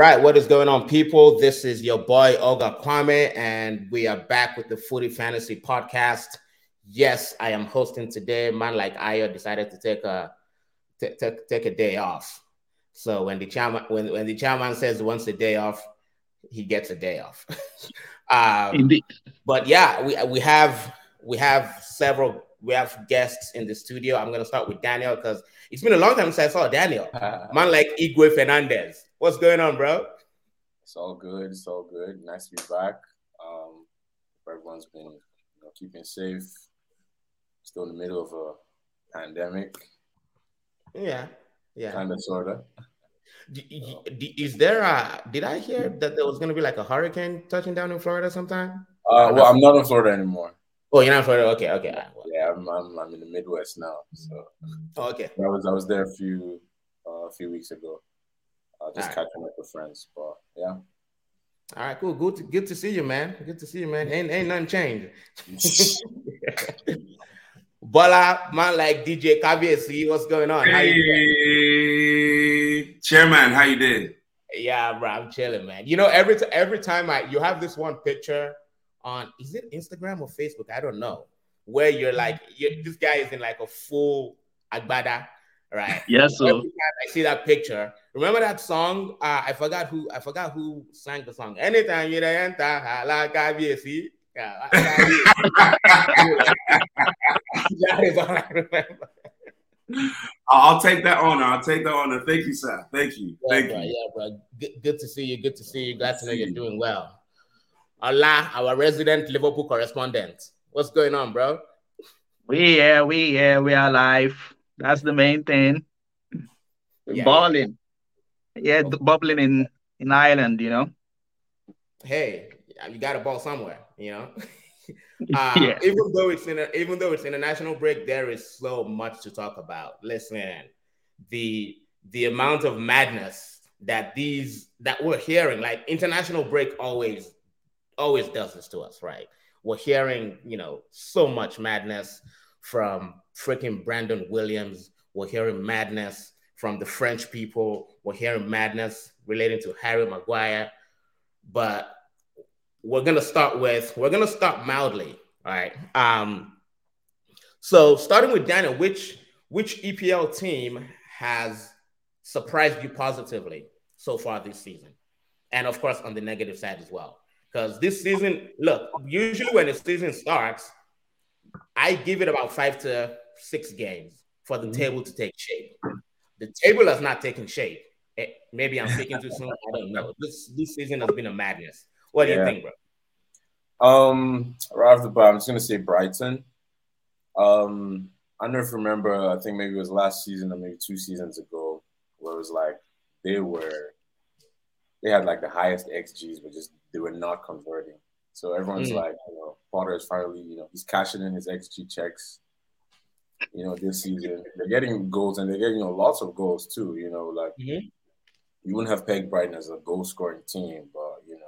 All right, what is going on, people? This is your boy Oga Kwame, and we are back with the Footy Fantasy Podcast. Yes, I am hosting today. Man like Ayo decided to take a t- t- take a day off. So when the chairman when, when the chairman says he wants a day off, he gets a day off. um, Indeed. But yeah, we we have we have several we have guests in the studio. I'm gonna start with Daniel because it's been a long time since I saw Daniel. Man like Igwe Fernandez. What's going on, bro? It's all good. It's all good. Nice to be back. Um, everyone's been you know, keeping safe. Still in the middle of a pandemic, Yeah, yeah. kind of, sorta. D- y- d- Is there a? Did I hear that there was gonna be like a hurricane touching down in Florida sometime? Uh, well, I'm not in Florida anymore. Oh, you're not in Florida. Okay, okay. Yeah, I'm, I'm, I'm in the Midwest now. So oh, okay. I was I was there a few uh, a few weeks ago, uh, just Alright. catching up with friends. But yeah, All right, cool. Good to, good to see you, man. Good to see you, man. Ain't ain't nothing changed. Bola, man, like DJ Kabiyesi, what's going on? How you? Hey, chairman, how you doing? Yeah, bro, I'm chilling, man. You know, every t- every time I you have this one picture on is it Instagram or Facebook? I don't know. Where you're like, you this guy is in like a full agbada, right? Yes, Every so time I see that picture, remember that song? Uh, I forgot who I forgot who sang the song. Anytime you dey enter, hala Kabiyesi. Yeah, that is all I remember. I'll I'll take that honor. I'll take that honor. Thank you, sir. Thank you. Yeah, Thank bro, you. yeah, bro. Good, good to see you. Good to see you. Glad to know you're doing well. Ola, our resident Liverpool correspondent. What's going on, bro? we yeah, we yeah, we are alive. That's the main thing. Yeah. Balling. Yeah, the bubbling in in Ireland, you know. Hey, you got a ball somewhere, you know. uh, Yeah. Even though it's in a, even though it's international break, there is so much to talk about. Listen, the the amount of madness that these that we're hearing, like international break, always always does this to us, right? We're hearing, you know, so much madness from freaking Brandon Williams. We're hearing madness from the French people. We're hearing madness relating to Harry Maguire. But we're gonna start with we're gonna start mildly, right? Um, so starting with Daniel, which which EPL team has surprised you positively so far this season? And of course, on the negative side as well. Because this season, look, usually when the season starts, I give it about five to six games for the table to take shape. The table has not taken shape. Eh, Maybe I'm speaking too soon. I don't know. This this season has been a madness. What do you think, bro? Um, right off the bat, I'm just gonna say Brighton. Um, I don't know if you remember. I think maybe it was last season or maybe two seasons ago, where it was like they were, they had like the highest XGs, but just they were not converting. So everyone's Mm. like, you know, Potter is finally, you know, he's cashing in his XG checks. You know, this season they're getting goals and they're getting you know, lots of goals too. You know, like Mhm. you wouldn't have pegged Brighton as a goal scoring team, but you know,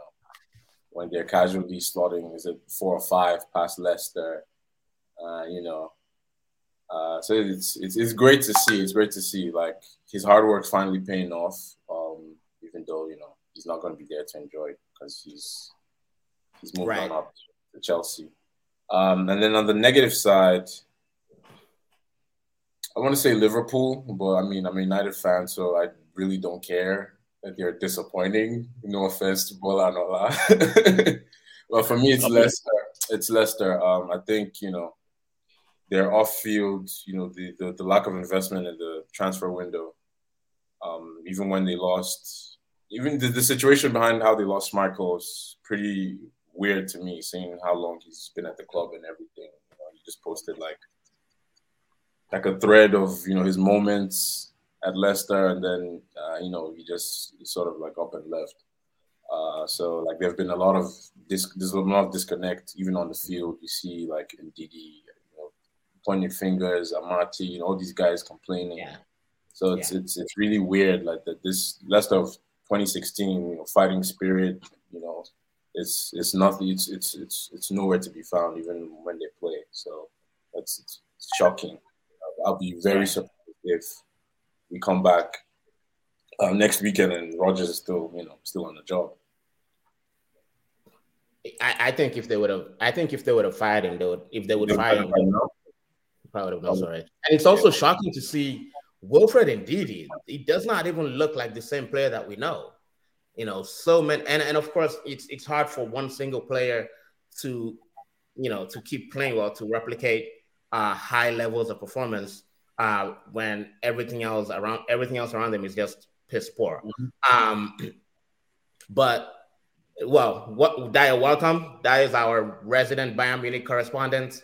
when they're casually slotting, is it four or five past Leicester? Uh, you know, uh, so it's, it's it's great to see. It's great to see like his hard work's finally paying off. Um, even though you know he's not going to be there to enjoy because he's he's moved Right. on up to Chelsea. Um, and then on the negative side, I want to say Liverpool, but I mean I'm a United fan, so I really don't care that they're disappointing. No offense to Bola and that. but for me, it's. Leicester. It's Leicester. Um, I think you know their off-field, you know, the, the the lack of investment in the transfer window. Um, even when they lost, even the, the situation behind how they lost Schmeichel is pretty weird to me, seeing how long he's been at the club and everything. You know, he just posted like like a thread of you know his moments at Leicester, and then uh, you know he just sort of like up and left. Uh, so like there've been a lot of dis- there's a lot of disconnect even on the field. You see like Ndidi, you know, pointing fingers, Amartey, you know, all these guys complaining. Yeah. So it's it's it's really weird like that this Leicester of 2016, you know, fighting spirit, you know, it's it's nothing. It's it's it's it's nowhere to be found even when they play. So that's it's shocking. I'll be very surprised if we come back uh, next weekend, and Rodgers is still, you know, still on the job. I, I think if they would have, I think if they would have fired him, they would. If they would They fire him, fired him, he probably would have been sorry. And it's also shocking to see Wilfred Ndidi. He does not even look like the same player that we know. You know, so many, and and of course, it's it's hard for one single player to, you know, to keep playing well to replicate uh, high levels of performance uh, when everything else around everything else around them is just piss poor. Um, but well, what Dayo, welcome. That is our resident Bayern Munich correspondent.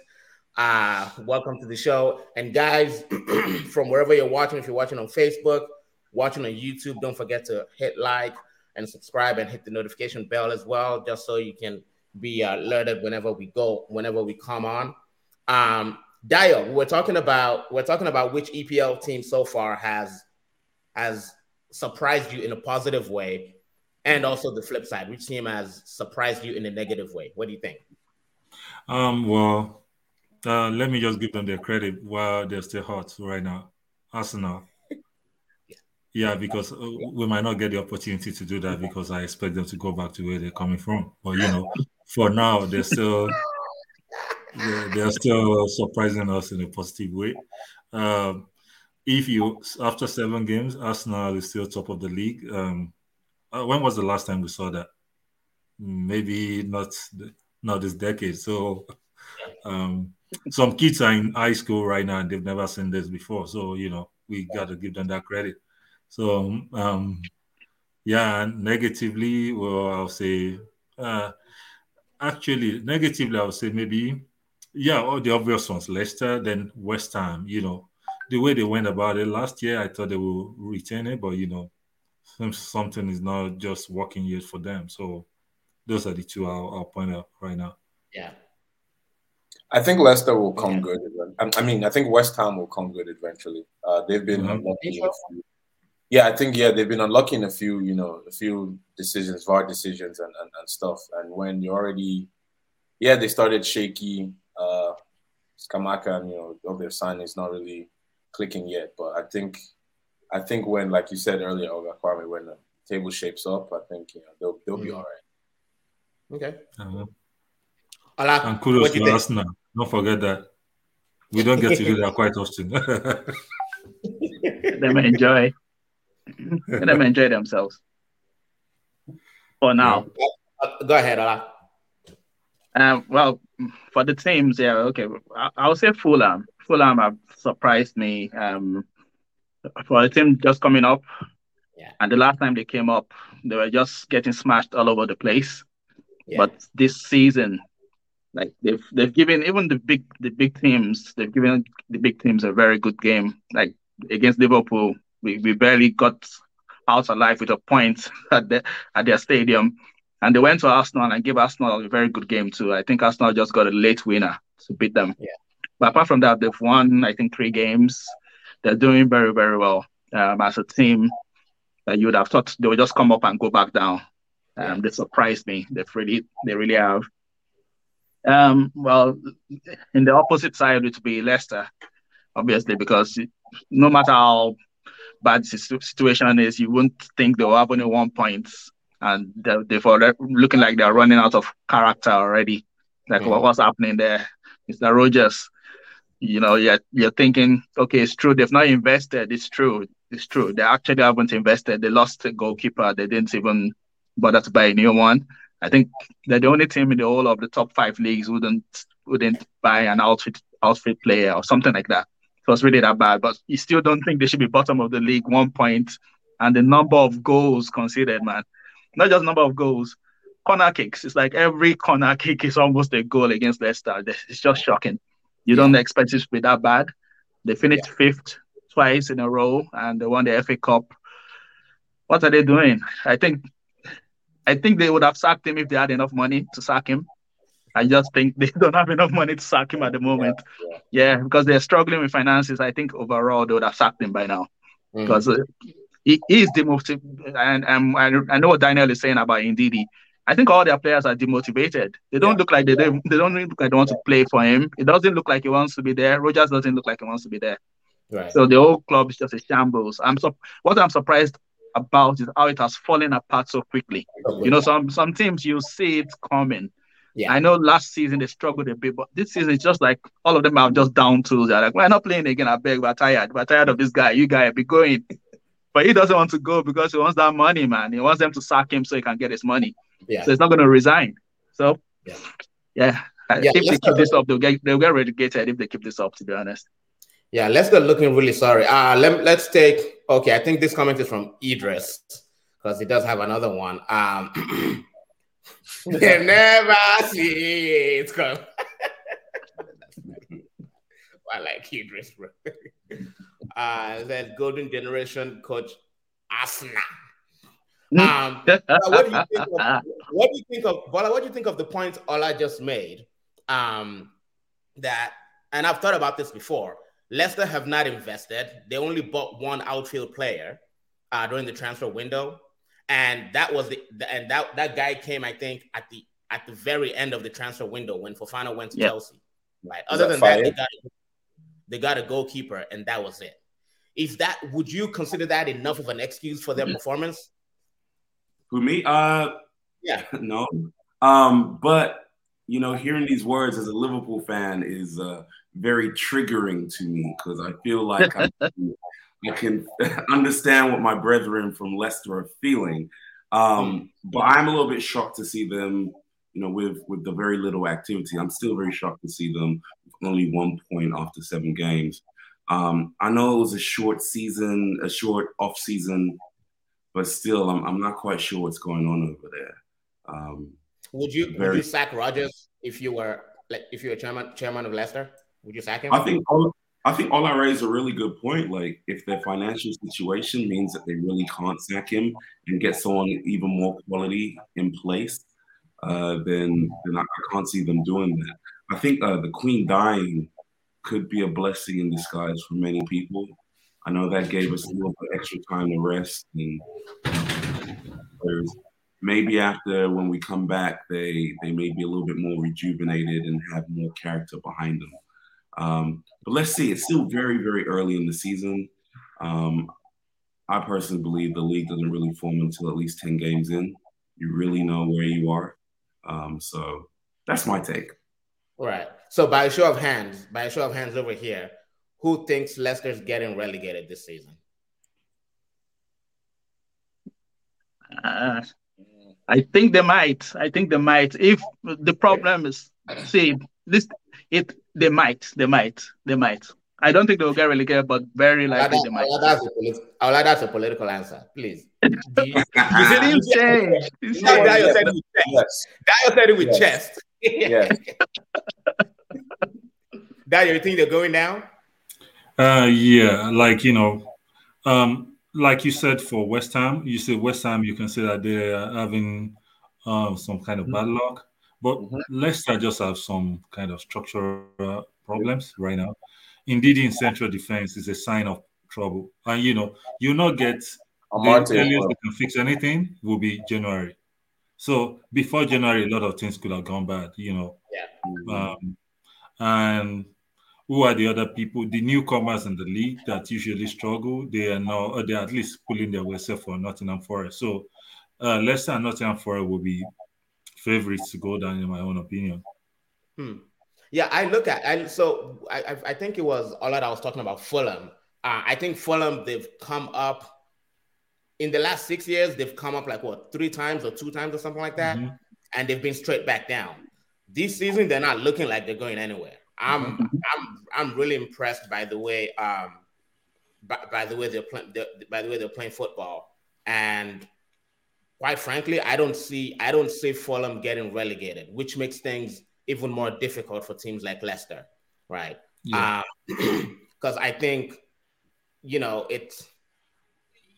Uh, welcome to the show. And guys, from wherever you're watching, if you're watching on Facebook, watching on YouTube, don't forget to hit like and subscribe and hit the notification bell as well, just so you can be alerted whenever we go, whenever we come on. Um, Dayo, we're talking about we're talking about which EPL team so far has has surprised you in a positive way, and also the flip side, which team has surprised you in a negative way. What do you think? Um, well, uh, let me just give them their credit while they're still hot right now. Arsenal. Yeah, because uh, we might not get the opportunity to do that because I expect them to go back to where they're coming from. But you know, for now, they're still they're, they're still surprising us in a positive way. Um, if you after seven games, Arsenal is still top of the league. Um, uh, when was the last time we saw that? Maybe not not this decade. So um, some kids are in high school right now and they've never seen this before. So you know we got to give them that credit. So um, yeah, negatively, well, I'll say uh, actually negatively, I'll say maybe yeah, all the obvious ones, Leicester, then West Ham. You know the way they went about it last year, I thought they will retain it, but you know something is not just working yet for them. So those are the two I'll, I'll point out right now. Yeah. I think Leicester will come Yeah. good. I I mean, I think West Ham will come good eventually. Uh, they've been Mhm. unlucky. in a few- Yeah, I think yeah, they've been unlucky in a few, you know, a few decisions, VAR decisions, and, and, and stuff. And when you already, yeah, they started shaky. Uh, Scamacca and you know all their is not really clicking yet. But I think, I think when, like you said earlier, Oga Kwame, when the table shapes up, I think you know they'll they'll be Mhm. all right. Okay. Uh-huh. Ola, And kudos what to you think? Arsenal. Don't forget that. We don't get to do that quite often. Let them enjoy. Let them enjoy themselves. For now. Uh, go ahead, Ola. Um, well, for the teams, yeah, okay. I, I would say Fulham. Fulham have surprised me. Um, for the team just coming up, Yeah. and the last time they came up, they were just getting smashed all over the place. Yeah. But this season, like they've they've given even the big the big teams, they've given the big teams a very good game. Like against Liverpool, we, we barely got out alive with a point at the at their stadium. And they went to Arsenal and gave Arsenal a very good game too. I think Arsenal just got a late winner to beat them. Yeah. But apart from that, they've won, I think, three games. They're doing very, very well um, as a team. That you would have thought they would just come up and go back down. Um, Yeah. They surprised me. They've really, they really have. Um, well, in the opposite side, it would be Leicester, obviously, because no matter how bad the situation is, you wouldn't think they'll have only one point, and they're, they're looking like they're running out of character already. Like what, Mhm. what's happening there, Mr. Rodgers? You know, you're you're thinking, okay, it's true. They've not invested. It's true. It's true. They actually haven't invested. They lost a goalkeeper. They didn't even bother to buy a new one. I think they're the only team in the whole of the top five leagues who wouldn't wouldn't buy an outfit outfit player or something like that. It was really that bad. But you still don't think they should be bottom of the league, one point, and the number of goals conceded, man. Not just number of goals, corner kicks. It's like every corner kick is almost a goal against Leicester. It's just shocking. You don't expect it to be that bad. They finished fifth twice in a row, and they won the FA Cup. What are they doing? I think, I think they would have sacked him if they had enough money to sack him. I just think they don't have enough money to sack him at the moment. yeah. Yeah, because they're struggling with finances. I think overall they would have sacked him by now Mhm. because uh, he is demotivated. And um, I, I know what Daniel is saying about Ndidi. I think all their players are demotivated. They don't Yeah. look like they don't, they don't look like they want to play for him. It doesn't look like he wants to be there. Rodgers doesn't look like he wants to be there. Right. So the whole club is just a shambles. I'm so what I'm surprised about is how it has fallen apart so quickly. You know, some some teams you see it coming. Yeah. I know last season they struggled a bit, but this season it's just like all of them are just down tools. They're like, we're not playing again. I beg, we're tired. We're tired of this guy. You guy be going. But he doesn't want to go because he wants that money, man. He wants them to sack him so he can get his money. Yeah. So he's not going to resign. So, yeah, yeah. yeah if they keep this up, they'll get they'll get relegated if they keep this up. To be honest. Yeah, Leicester looking really sorry. Uh let, let's take okay. I think this comment is from Idris because he does have another one. Um they never see it come. I like Idris, bro. Uh that golden generation coach Asna. Um, what do you think of, what do you think of Bola, what do you think of the point Ola just made? Um, that and I've thought about this before Leicester have not invested. They only bought one outfield player uh, during the transfer window, and that was the, the, and that that guy came, I think, at the at the very end of the transfer window when Fofana went to yeah. Chelsea. Right. Other that than that, they got, they got a goalkeeper, and that was it. Is that would you consider that enough of an excuse for their mm-hmm. performance? Who me? Uh, yeah. No. Um, but you know, hearing these words as a Liverpool fan is uh very triggering to me because I feel like I, I, can understand what my brethren from Leicester are feeling. Um, but I'm a little bit shocked to see them, you know, with with the very little activity. I'm still very shocked to see them only one point after seven games. Um, I know it was a short season, a short off season, but still, I'm, I'm not quite sure what's going on over there. Um, would you very, would you sack Rodgers if you were like if you were chairman chairman of Leicester? Would you sack him? I think all, I think all I raise a really good point. Like if their financial situation means that they really can't sack him and get someone even more quality in place, uh, then then I, can't see them doing that. I think uh, the Queen dying could be a blessing in disguise for many people. I know that gave us a little bit extra time to rest and maybe after when we come back they they may be a little bit more rejuvenated and have more character behind them. Um, but let's see. It's still very, very early in the season. Um, I personally believe the league doesn't really form until at least 10 games in. You really know where you are. Um, so that's my take. All right. So by a show of hands, by a show of hands over here, who thinks Leicester's getting relegated this season? Uh, I think they might. I think they might. If the problem is, see, this it they might, they might, they might. I don't think they'll get relegated, but very likely they might. That's a politi- I like that's a political answer, please. you didn't change. No, Dayo said it with chest. Yes. Dayo said it with yes. chest. yeah. Dayo, you think they're going down? Uh, yeah, like you know, um, like you said for West Ham, you said West Ham, you can say that they are having um, some kind of mm-hmm. bad luck. But mm-hmm. Leicester just have some kind of structural problems right now. Indeed, in central defense is a sign of trouble. And you know, you not get the earliest they can fix anything will be January. So before January, a lot of things could have gone bad, you know. Yeah. Um, and who are the other people, the newcomers in the league that usually struggle? They are now, they're at least pulling their way for Nottingham Forest. So uh, Leicester and Nottingham Forest will be favorites to go down, in my own opinion. Hmm. Yeah, I look at and so I I think it was all that I was talking about Fulham. Uh, I think Fulham they've come up in the last six years. They've come up like what three times or two times or something like that, mm-hmm. and they've been straight back down. This season they're not looking like they're going anywhere. I'm mm-hmm. I'm I'm really impressed by the way um by, by the way they're playing by the way they're playing football and quite frankly, I don't see I don't see Fulham getting relegated, which makes things even more difficult for teams like Leicester, right? Because yeah. um, I think you know it's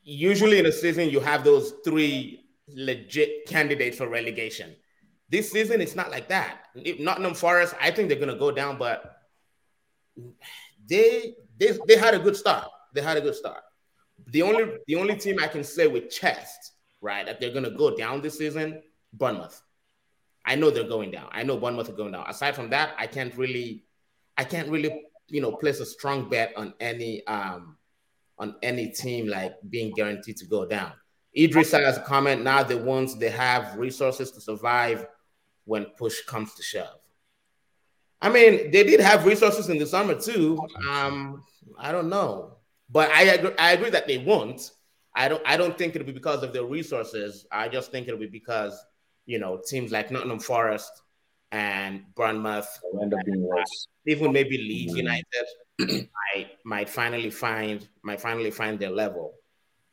usually in a season you have those three legit candidates for relegation. This season it's not like that. If Nottingham Forest, I think they're going to go down, but they they they had a good start. They had a good start. The only the only team I can say with chest right, that they're going to go down this season, Bournemouth. I know they're going down. I know Bournemouth are going down. Aside from that, I can't really, I can't really, you know, place a strong bet on any, um, on any team like being guaranteed to go down. Idris has a comment. Now the ones they have resources to survive when push comes to shove. I mean, they did have resources in the summer too. Um, I don't know, but I agree, I agree that they won't. I don't. I don't think it'll be because of their resources. I just think it'll be because you know teams like Nottingham Forest and Bournemouth end up being worse. Even maybe Leeds mm-hmm. United might might finally find might finally find their level.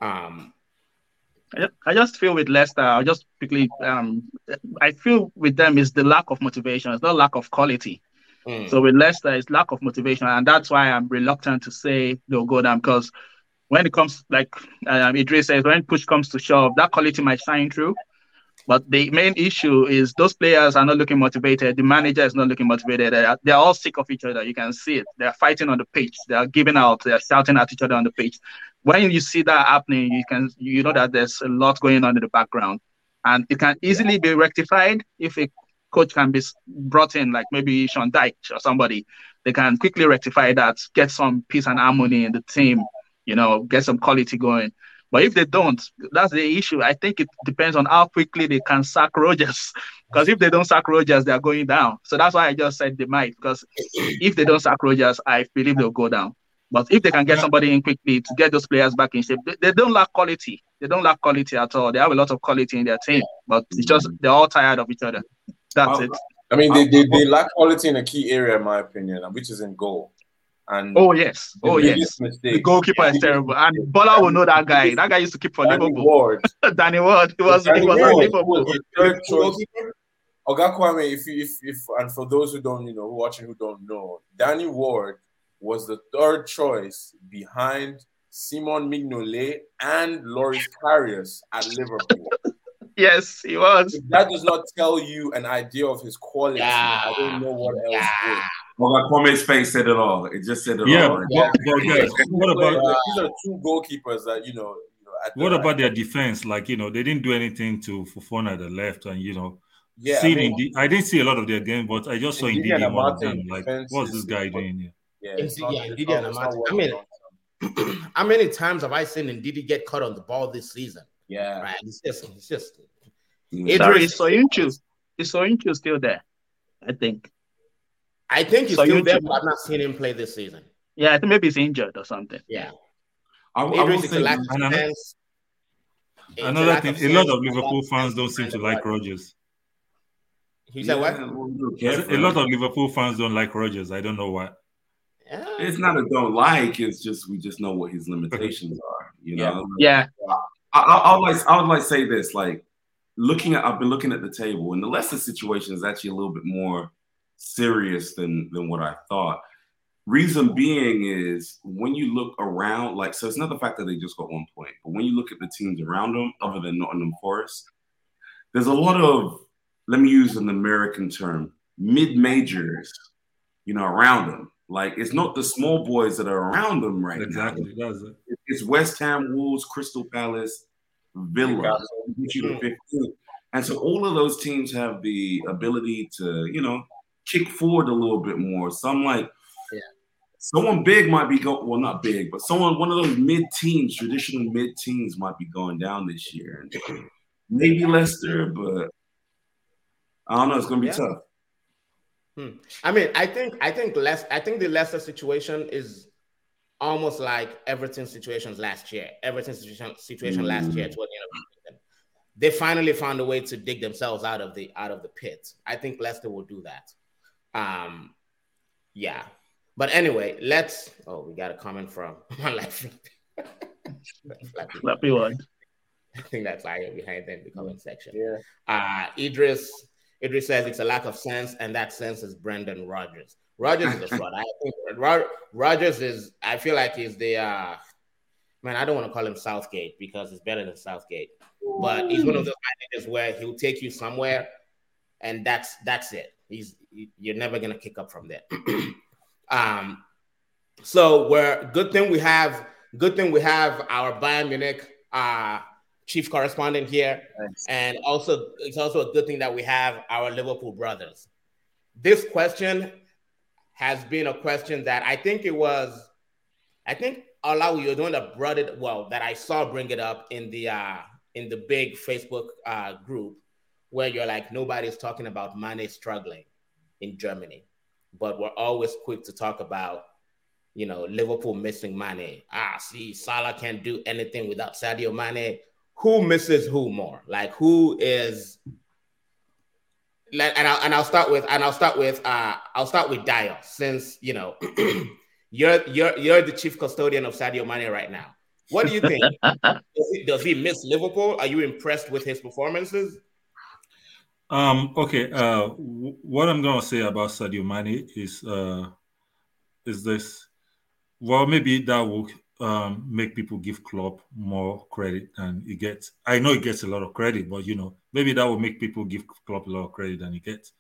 Um, I just feel with Leicester, I'll just quickly, um, I feel with them is the lack of motivation. It's not lack of quality. Mm. So with Leicester, it's lack of motivation, and that's why I'm reluctant to say they'll go down because when it comes, like um, Idris says, when push comes to shove, that quality might shine through. But the main issue is those players are not looking motivated. The manager is not looking motivated. They are, they are all sick of each other. You can see it. They are fighting on the pitch. They are giving out. They are shouting at each other on the pitch. When you see that happening, you can you know that there's a lot going on in the background, and it can easily be rectified if a coach can be brought in, like maybe Sean Dyche or somebody. They can quickly rectify that, get some peace and harmony in the team. You know, get some quality going. But if they don't, that's the issue. I think it depends on how quickly they can sack Rodgers. Because if they don't sack Rodgers, they're going down. So that's why I just said they might. Because if they don't sack Rodgers, I believe they'll go down. But if they can get somebody in quickly to get those players back in shape, they, they don't lack quality. They don't lack quality at all. They have a lot of quality in their team, but it's just mm. they're all tired of each other. That's it. I mean, they, they, they lack quality in a key area, in my opinion, which is in goal. And oh yes, oh yes, mistake. the goalkeeper is terrible, and Bola will know that guy. That guy used to keep for Danny Liverpool. Ward. Danny Ward, he was Danny he was Ward. Liverpool. Third choice. Oga if if if and for those who don't you know who watching who don't know, Danny Ward was the third choice behind Simon Mignolet and Loris Karius at Liverpool. yes, he was. If that does not tell you an idea of his quality. Yeah. I don't know what else yeah. Well, like Kwame's face said it all. It just said it yeah, all. Yeah, but, guys, what about uh, these are two goalkeepers that you know. You know what about right. their defense? Like you know, they didn't do anything to Fofana at the left, and you know, yeah, I, mean, Indi- I didn't see a lot of their game, but I just saw Ndidi one of them. Like, what's this guy doing here? Yeah, yeah, Ndidi and Amartey. I mean, how many times have I seen Ndidi get caught on the ball this season? Yeah, right. It's just, it's just. Mm. Sorry, it's Soyuncu. It's Soyuncu still there, I think. I think he's so still there, but I've not seen him play this season. Yeah, I think maybe he's injured or something. Yeah. I, I will say another, another thing, a lot of Liverpool fans don't seem to like Rodgers. He said what? A lot of Liverpool fans don't like Rodgers. I don't know why. It's not a don't like. It's just we just know what his limitations are. You know. Yeah. I, I, I would like I would like say this like looking at I've been looking at the table and the Leicester situation is actually a little bit more serious than than what I thought. Reason being is when you look around, like so, it's not the fact that they just got one point, but when you look at the teams around them, other than Nottingham Forest, there's a lot of let me use an American term, mid majors, you know, around them. Like it's not the small boys that are around them right now. exactly. now. Exactly. It's West Ham, Wolves, Crystal Palace, Villa, and so all of those teams have the ability to, you know, kick forward a little bit more. Some like yeah. someone big might be going well, not big, but someone one of those mid teams, traditional mid teams might be going down this year. Maybe Leicester, but I don't know. It's gonna be yeah. tough. Hmm. I mean, I think I think less I think the Leicester situation is almost like Everton's situations last year. Everton's situation, situation mm. last year toward the end of the season. They finally found a way to dig themselves out of the out of the pit. I think Leicester will do that. Um, yeah. But anyway, let's. Oh, we got a comment from my life. Flappy one. I think that's lying behind them in the comment section. Yeah. Uh, Idris Idris says it's a lack of sense, and that sense is Brendan Rodgers. Rodgers is a fraud. I think Rodgers is. I feel like he's the. Uh, man, I don't want to call him Southgate because it's better than Southgate, but he's one of those managers where he'll take you somewhere, and that's that's it. He's you're never gonna kick up from there. um, so we're good thing we have good thing we have our Bayern Munich uh, chief correspondent here, Thanks. and also it's also a good thing that we have our Liverpool brothers. This question has been a question that I think it was, I think Ola, you're the one that brought it. Well, that I saw bring it up in the uh, in the big Facebook uh, group where you're like nobody's talking about Mane struggling in Germany, but we're always quick to talk about you know Liverpool missing Mane. Ah, see, Salah can't do anything without Sadio Mane. Who misses who more? Like who is and I'll, and I'll start with and I'll start with uh I'll start with Dayo since you know you're you're you're the chief custodian of Sadio Mane right now. What do you think? does, he, does, he, miss Liverpool? Are you impressed with his performances? Um. Okay. Uh. W- what I'm gonna say about Sadio Mane is uh, is this. Well, maybe that will um, make people give Klopp more credit than he gets. I know he gets a lot of credit, but you know, maybe that will make people give Klopp a lot of credit than he gets.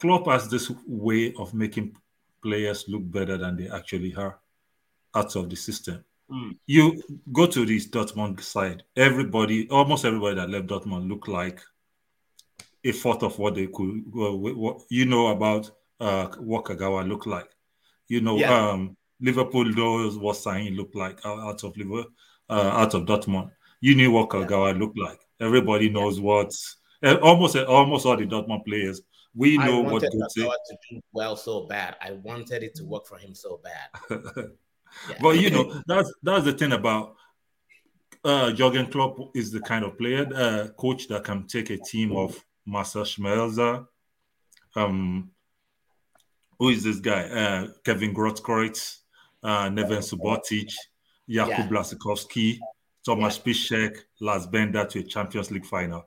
Klopp has this way of making players look better than they actually are out of the system. Mm. You go to this Dortmund side, everybody, almost everybody that left Dortmund look like a fourth of what they could, what, you know about uh, what Kagawa looked like. You know, yeah. um, Liverpool knows what Sahin looked like out of Liverpool, uh, out of Dortmund. You knew what Kagawa yeah. looked like. Everybody knows yeah. what eh, almost almost all the Dortmund players. We know what Götze to do well so bad. I wanted it to work for him so bad. yeah. But you know that's that's the thing about uh, Jurgen Klopp is the kind of player, uh, coach that can take a team of Marcel Schmelzer, um, who is this guy? Uh, Kevin Grosskreutz, uh, Neven Subotic, Jakub yeah. Thomas yeah. Piszczek, Lars Bender to a Champions League final.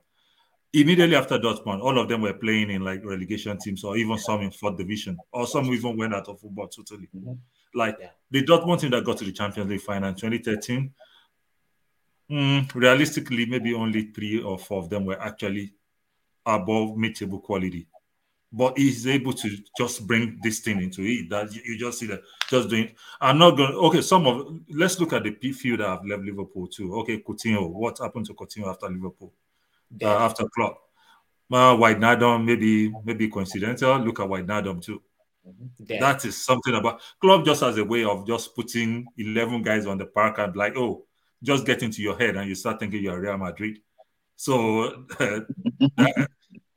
Immediately after Dortmund, all of them were playing in like relegation teams or even some in fourth division, or some even went out of football totally. Mm-hmm. Like yeah. the Dortmund team that got to the Champions League final in 2013, mm, realistically, maybe only three or four of them were actually above mid-table quality but he's able to just bring this thing into it. That you, just see that just doing. I'm not going. Okay, some of let's look at the few that have left Liverpool too. Okay, Coutinho. What happened to Coutinho after Liverpool? Uh, after Klopp. Uh, Wijnaldum, maybe maybe coincidental. Look at Wijnaldum too. Mm-hmm. That is something about Klopp just as a way of just putting 11 guys on the park and like, oh, just get into your head and you start thinking you're Real Madrid. So that, uh,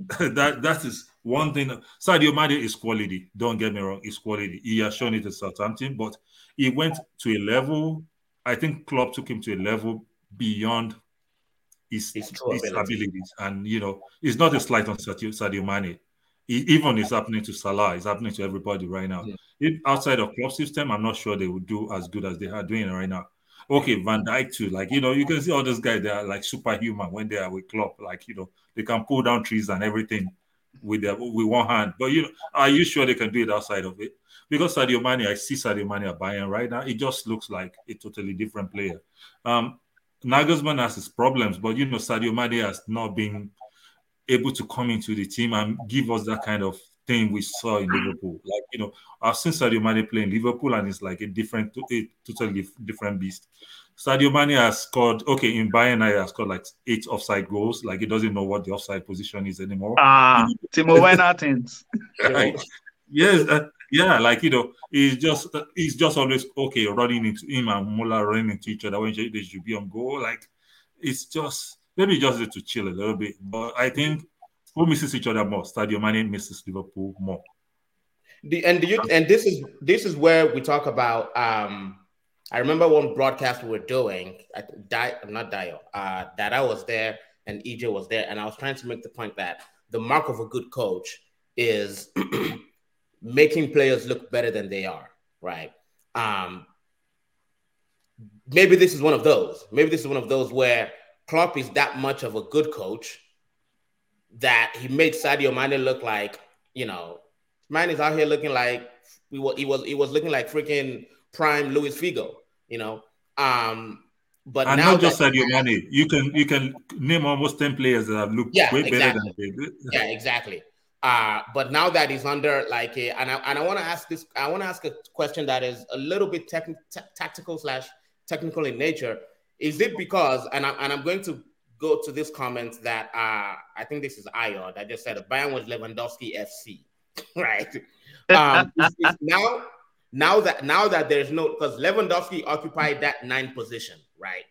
that that is one thing. Sadio Mane is quality. Don't get me wrong, it's quality. He has shown it at Southampton, but he went to a level. I think Klopp took him to a level beyond his, his, his abilities. And you know, it's not a slight on Sadio, Sadio Mane. even it's happening to Salah. It's happening to everybody right now. Yeah. outside of club system, I'm not sure they would do as good as they are doing right now. Okay, Van Dijk too. Like you know, you can see all those guys. They are like superhuman when they are with club. Like you know, they can pull down trees and everything with their with one hand. But you know, are you sure they can do it outside of it? Because Sadio Mane, I see Sadio Mane Bayern right now. It just looks like a totally different player. Um, Nagelsmann has his problems, but you know, Sadio Mane has not been able to come into the team and give us that kind of thing we saw in Liverpool. Like, you know, I've seen Sadio Mane play in Liverpool and it's like a different, a totally different beast. Sadio Mane has scored, okay, in Bayern, I has scored like eight offside goals. Like, he doesn't know what the offside position is anymore. Ah, Timo Werner things. yes, uh, yeah, like, you know, he's just, uh, he's just always, okay, running into him and Muller running into each other when they should be on goal. Like, it's just, maybe just to chill a little bit. But I think who misses each other more? Sadio Mane misses Liverpool more. The, and the, and this is this is where we talk about. Um, I remember one broadcast we were doing. I, Di, I'm not Dio. Uh, that I was there and EJ was there, and I was trying to make the point that the mark of a good coach is making players look better than they are. Right. Um, maybe this is one of those. Maybe this is one of those where Klopp is that much of a good coach that he made Sadio Mane look like, you know, Mane is out here looking like he was he was he was looking like freaking prime Luis Figo, you know. Um, but and not just Sadio Mane, you can you can name almost ten players that have looked yeah, way exactly. better than they Yeah, exactly. Uh, but now that he's under like a, and I and I want to ask this, I want to ask a question that is a little bit tech, t- tactical slash technical in nature. Is it because, and I'm and I'm going to go to this comment that uh, I think this is Ayo that just said Bayern was Lewandowski FC, right? Um, it's, it's now, now that now that there's no because Lewandowski occupied that nine position, right?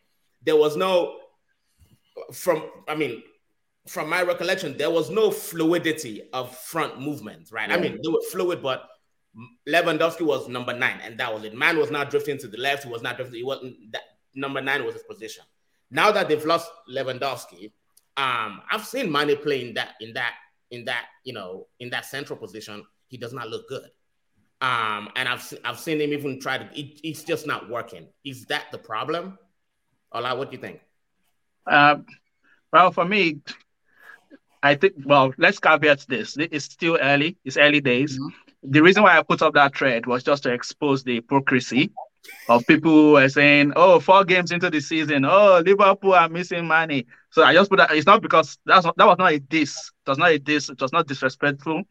There was no. from I mean, from my recollection, there was no fluidity of front movement, right? Yeah. I mean, they were fluid, but Lewandowski was number nine, and that was it. Man was not drifting to the left. He was not drifting. He wasn't that number nine was his position. Now that they've lost Lewandowski, um, I've seen Mane playing that in that in that you know in that central position. He does not look good. Um, and I've I've seen him even try to. It, it's just not working. Is that the problem? Ola, what do you think? Um, well, for me, I think. Well, let's caveat this. It's still early. It's early days. Mm-hmm. The reason why I put up that thread was just to expose the hypocrisy of people who are saying, "Oh, four games into the season, oh, Liverpool are missing Mane." So I just put that. It's not because that's not, that was not a diss. It was not a diss. It was not disrespectful.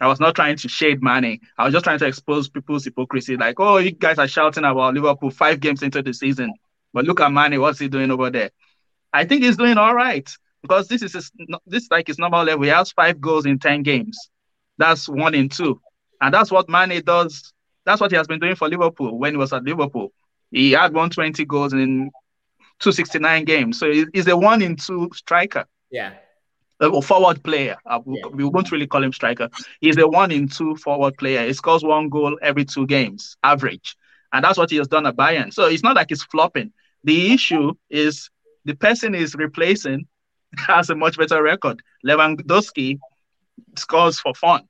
I was not trying to shade Mane. I was just trying to expose people's hypocrisy. Like, oh, you guys are shouting about Liverpool five games into the season, but look at Mane. What's he doing over there? I think he's doing all right because this is his, this is like his normal level. He has five goals in ten games. That's one in two, and that's what Mane does that's what he has been doing for Liverpool when he was at Liverpool. He had 120 goals in 269 games. So he's a one in two striker. Yeah. A forward player. Uh, yeah. We won't really call him striker. He's a one in two forward player. He scores one goal every two games, average. And that's what he has done at Bayern. So it's not like he's flopping. The issue is the person is replacing has a much better record. Lewandowski scores for fun.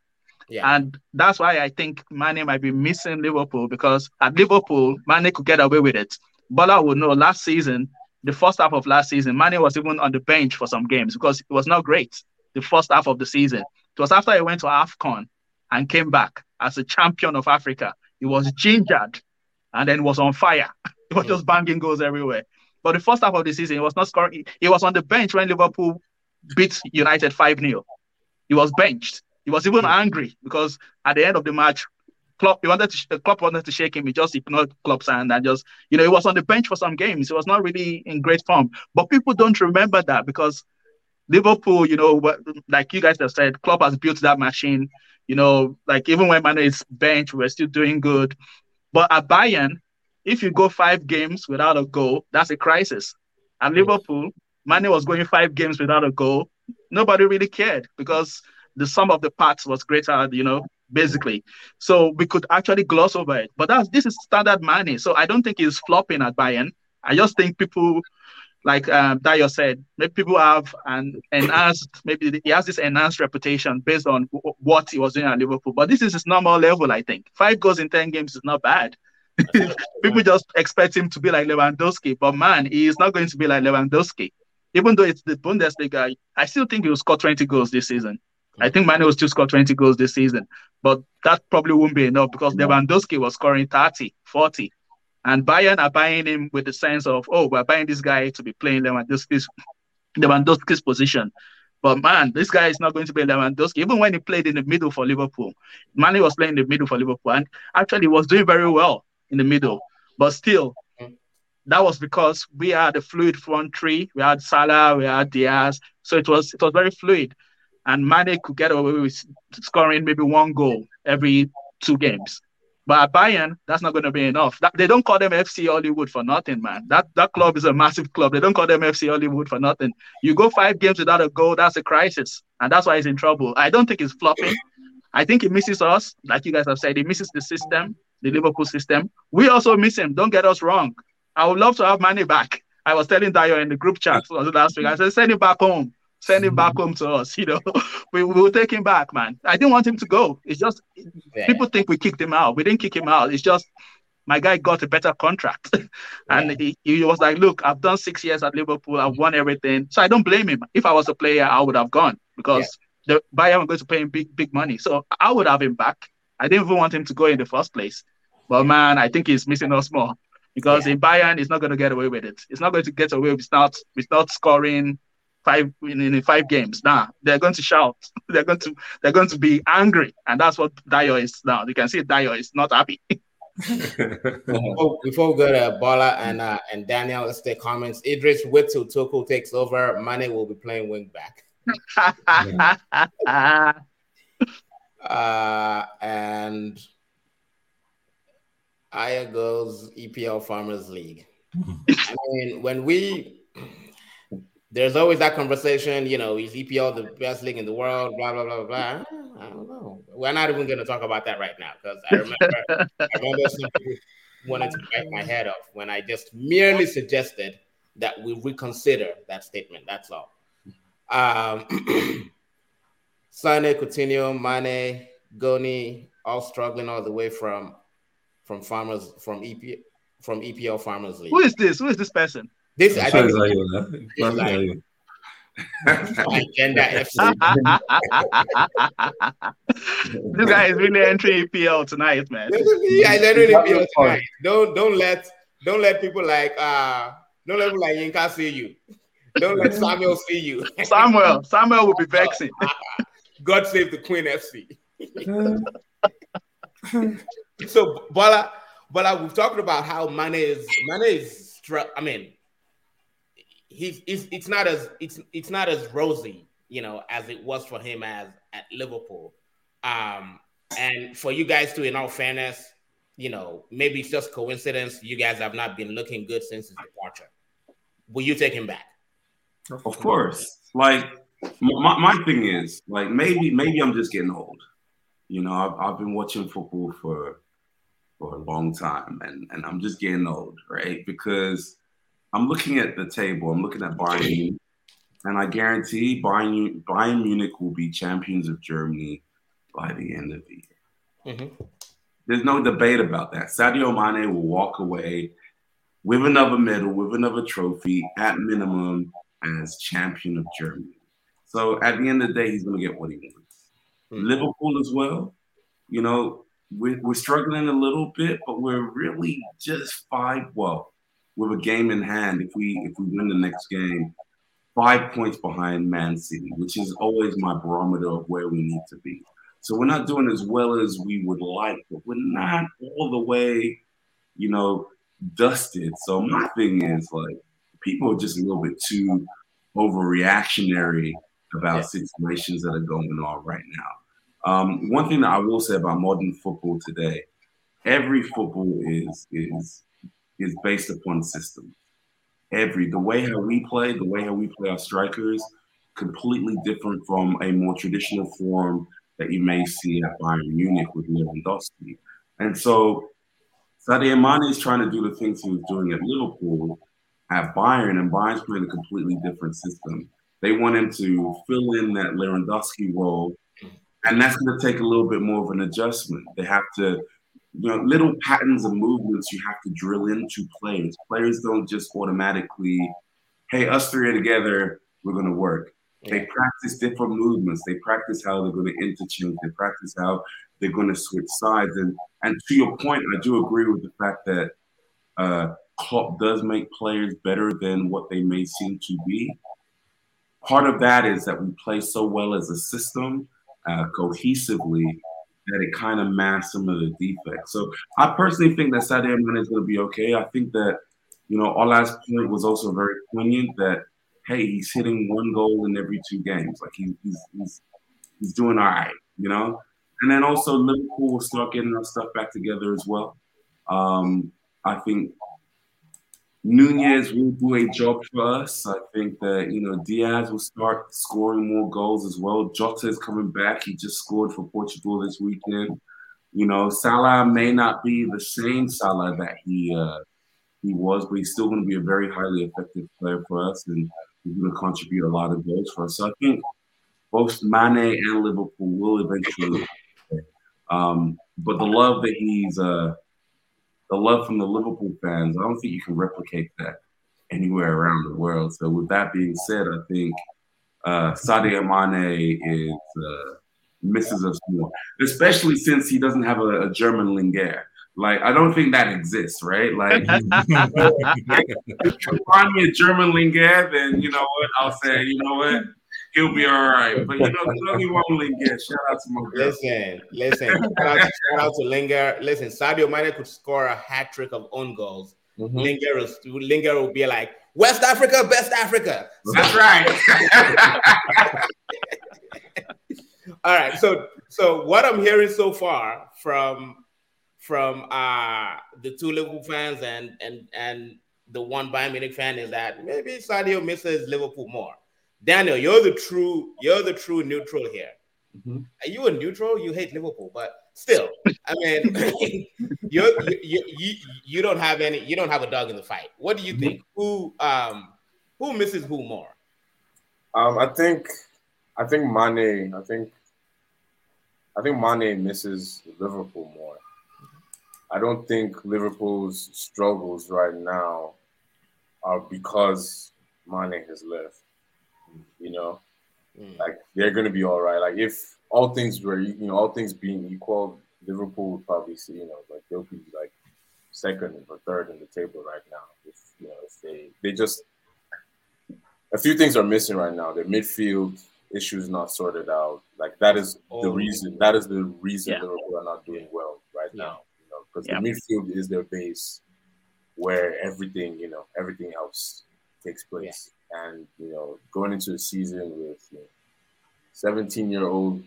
Yeah. And that's why I think Mane might be missing Liverpool because at Liverpool, Mane could get away with it. Bola would know last season, the first half of last season, Mane was even on the bench for some games because it was not great the first half of the season. It was after he went to AFCON and came back as a champion of Africa. He was gingered and then was on fire. he was hmm. just banging goals everywhere. But the first half of the season, he was not scoring. He was on the bench when Liverpool beat United 5 0. He was benched. He was even angry because at the end of the match, Klopp, he wanted to, Klopp wanted to shake him. He just ignored Klopp's hand and just, you know, he was on the bench for some games. He was not really in great form. But people don't remember that because Liverpool, you know, like you guys have said, Klopp has built that machine. You know, like even when Mane is bench, we're still doing good. But at Bayern, if you go five games without a goal, that's a crisis. At Liverpool, Mane was going five games without a goal. Nobody really cared because the sum of the parts was greater, you know, basically. So we could actually gloss over it. But that's this is standard Mane. So I don't think he's flopping at Bayern. I just think people like um, Dayo said, maybe people have an enhanced, maybe he has this enhanced reputation based on w- what he was doing at Liverpool. But this is his normal level, I think. Five goals in 10 games is not bad. people just expect him to be like Lewandowski. But man, he is not going to be like Lewandowski. Even though it's the Bundesliga, I still think he will score 20 goals this season. I think Mane will still score 20 goals this season, but that probably won't be enough because Lewandowski was scoring 30, 40. And Bayern are buying him with the sense of, oh, we're buying this guy to be playing Lewandowski's, Lewandowski's position. But man, this guy is not going to be Lewandowski. Even when he played in the middle for Liverpool, Mane was playing in the middle for Liverpool and actually was doing very well in the middle. But still, that was because we had a fluid front three. We had Salah, we had Diaz. So it was it was very fluid and Mane could get away with scoring maybe one goal every two games. But at Bayern, that's not going to be enough. That, they don't call them FC Hollywood for nothing, man. That that club is a massive club. They don't call them FC Hollywood for nothing. You go five games without a goal, that's a crisis, and that's why he's in trouble. I don't think he's flopping. I think he misses us, like you guys have said. He misses the system, the Liverpool system. We also miss him. Don't get us wrong. I would love to have Mane back. I was telling Dayo in the group chat last week. I said, send him back home send him back home to us. You know, we will take him back, man. I didn't want him to go. It's just yeah. people think we kicked him out. We didn't kick him out. It's just my guy got a better contract, and yeah. he, he was like, "Look, I've done six years at Liverpool. I've won everything, so I don't blame him. If I was a player, I would have gone because yeah. the Bayern were going to pay him big big money. So I would have him back. I didn't even want him to go in the first place. But man, I think he's missing us more because in Bayern, he's not going to get away with it. He's not going to get away with not with not scoring five in, in five games. Now they're going to shout. They're going to they're going to be angry, and that's what Dayo is now. You can see Dayo is not happy. before, before, we go to Bola and uh, and Daniel, let's take comments. Idris Witzel Tuchel takes over. Mane will be playing wing back. uh, and Aya goes EPL Farmers League. I mean, when we there's always that conversation, you know, is EPL the best league in the world? Blah blah blah blah. I don't know. We're not even going to talk about that right now because I remember, I remember some wanted to bite my head off when I just merely suggested that we reconsider that statement. That's all. Um, Sane, Coutinho, Mane, Goni, all struggling all the way from from farmers from EP from EPL Farmers League. Who is this? Who is this person? This I think is like, agenda FC. this guy is really entering EPL tonight, man. yeah, he's entering EPL tonight. Don't don't let don't let people like uh don't let people like Yinka see you. Don't let Samuel see you. Samuel, Samuel will be vexing. God save the Queen FC. so Bola, Bola, we've talked about how Mane is Mane is I mean, he's, he's it's not as it's it's not as rosy, you know, as it was for him as at Liverpool. Um, and for you guys to, in all fairness, you know, maybe it's just coincidence. You guys have not been looking good since his departure. Will you take him back? Of course. Like my, my thing is like maybe maybe I'm just getting old. You know, I've, I've been watching football for for a long time, and and I'm just getting old, right? Because I'm looking at the table. I'm looking at Bayern Munich, and I guarantee Bayern, Bayern Munich will be champions of Germany by the end of the year. Mm-hmm. There's no debate about that. Sadio Mane will walk away with another medal, with another trophy, at minimum, as champion of Germany. So at the end of the day, he's going to get what he wants. Mm-hmm. Liverpool as well. You know, we're, we're struggling a little bit, but we're really just five. Well, with a game in hand, if we if we win the next game, five points behind Man City, which is always my barometer of where we need to be. So we're not doing as well as we would like, but we're not all the way, you know, dusted. So my thing is like people are just a little bit too overreactionary about yeah. situations that are going on right now. Um, one thing that I will say about modern football today, every football is is is based upon system. Every the way how we play, the way how we play our strikers, completely different from a more traditional form that you may see at Bayern Munich with Lewandowski. And so Sadio Mane is trying to do the things he was doing at Liverpool at Bayern, and Bayern's playing a completely different system. They want him to fill in that Lewandowski role, and that's going to take a little bit more of an adjustment. They have to you know, little patterns and movements you have to drill into players. Players don't just automatically, hey, us three are together, we're going to work. Yeah. They practice different movements. They practice how they're going to interchange. They practice how they're going to switch sides. And and to your point, I do agree with the fact that uh, Klopp does make players better than what they may seem to be. Part of that is that we play so well as a system, uh, cohesively, that it kind of masks some of the defects. So I personally think that Sadio Mane is going to be okay. I think that, you know, Ola's point was also very poignant that, hey, he's hitting one goal in every two games. Like he, he's, he's, he's doing all right, you know? And then also Liverpool will start getting our stuff back together as well. Um, I think Nunez will do a job for us. I think that you know Diaz will start scoring more goals as well. Jota is coming back. He just scored for Portugal this weekend. You know, Salah may not be the same Salah that he uh, he was, but he's still going to be a very highly effective player for us, and he's going to contribute a lot of goals for us. So I think both Mane and Liverpool will eventually. Um, but the love that he's uh, the love from the Liverpool fans, I don't think you can replicate that anywhere around the world. So with that being said, I think uh, Sadio Mane is uh, misses us more, especially since he doesn't have a, a German Lingard. Like I don't think that exists, right? Like if you find me a German Lingard, then you know what I'll say. You know what he'll be all right. But you know, there's only one Lingard. Shout out to my girl. Listen, listen. shout, out, shout out to Lingard. Listen, Sadio Mane could score a hat trick of own goals. Mm-hmm. Lingard, is, Lingard will be like West Africa, best Africa. That's right. all right. So, so what I'm hearing so far from from uh the two Liverpool fans and and and the one Bayern Munich fan is that maybe Sadio misses Liverpool more. Daniel, you're the true, you're the true neutral here. Mm-hmm. Are you a neutral? You hate Liverpool, but still, I mean, you you you you don't have any, you don't have a dog in the fight. What do you think? Mm-hmm. Who um who misses who more? Um, I think, I think Mane. I think, I think Mane misses Liverpool more. I don't think Liverpool's struggles right now are because Mane has left. You know, mm. like they're gonna be all right. Like if all things were, you know, all things being equal, Liverpool would probably see, you know, like they'll be like second or third in the table right now. If you know, if they they just a few things are missing right now. Their midfield issues not sorted out. Like that is oh. the reason. That is the reason yeah. Liverpool are not doing well right yeah. now You know, because yeah. the midfield is their base where everything, you know, everything else takes place. And, you know, going into a season with you know, 17 year old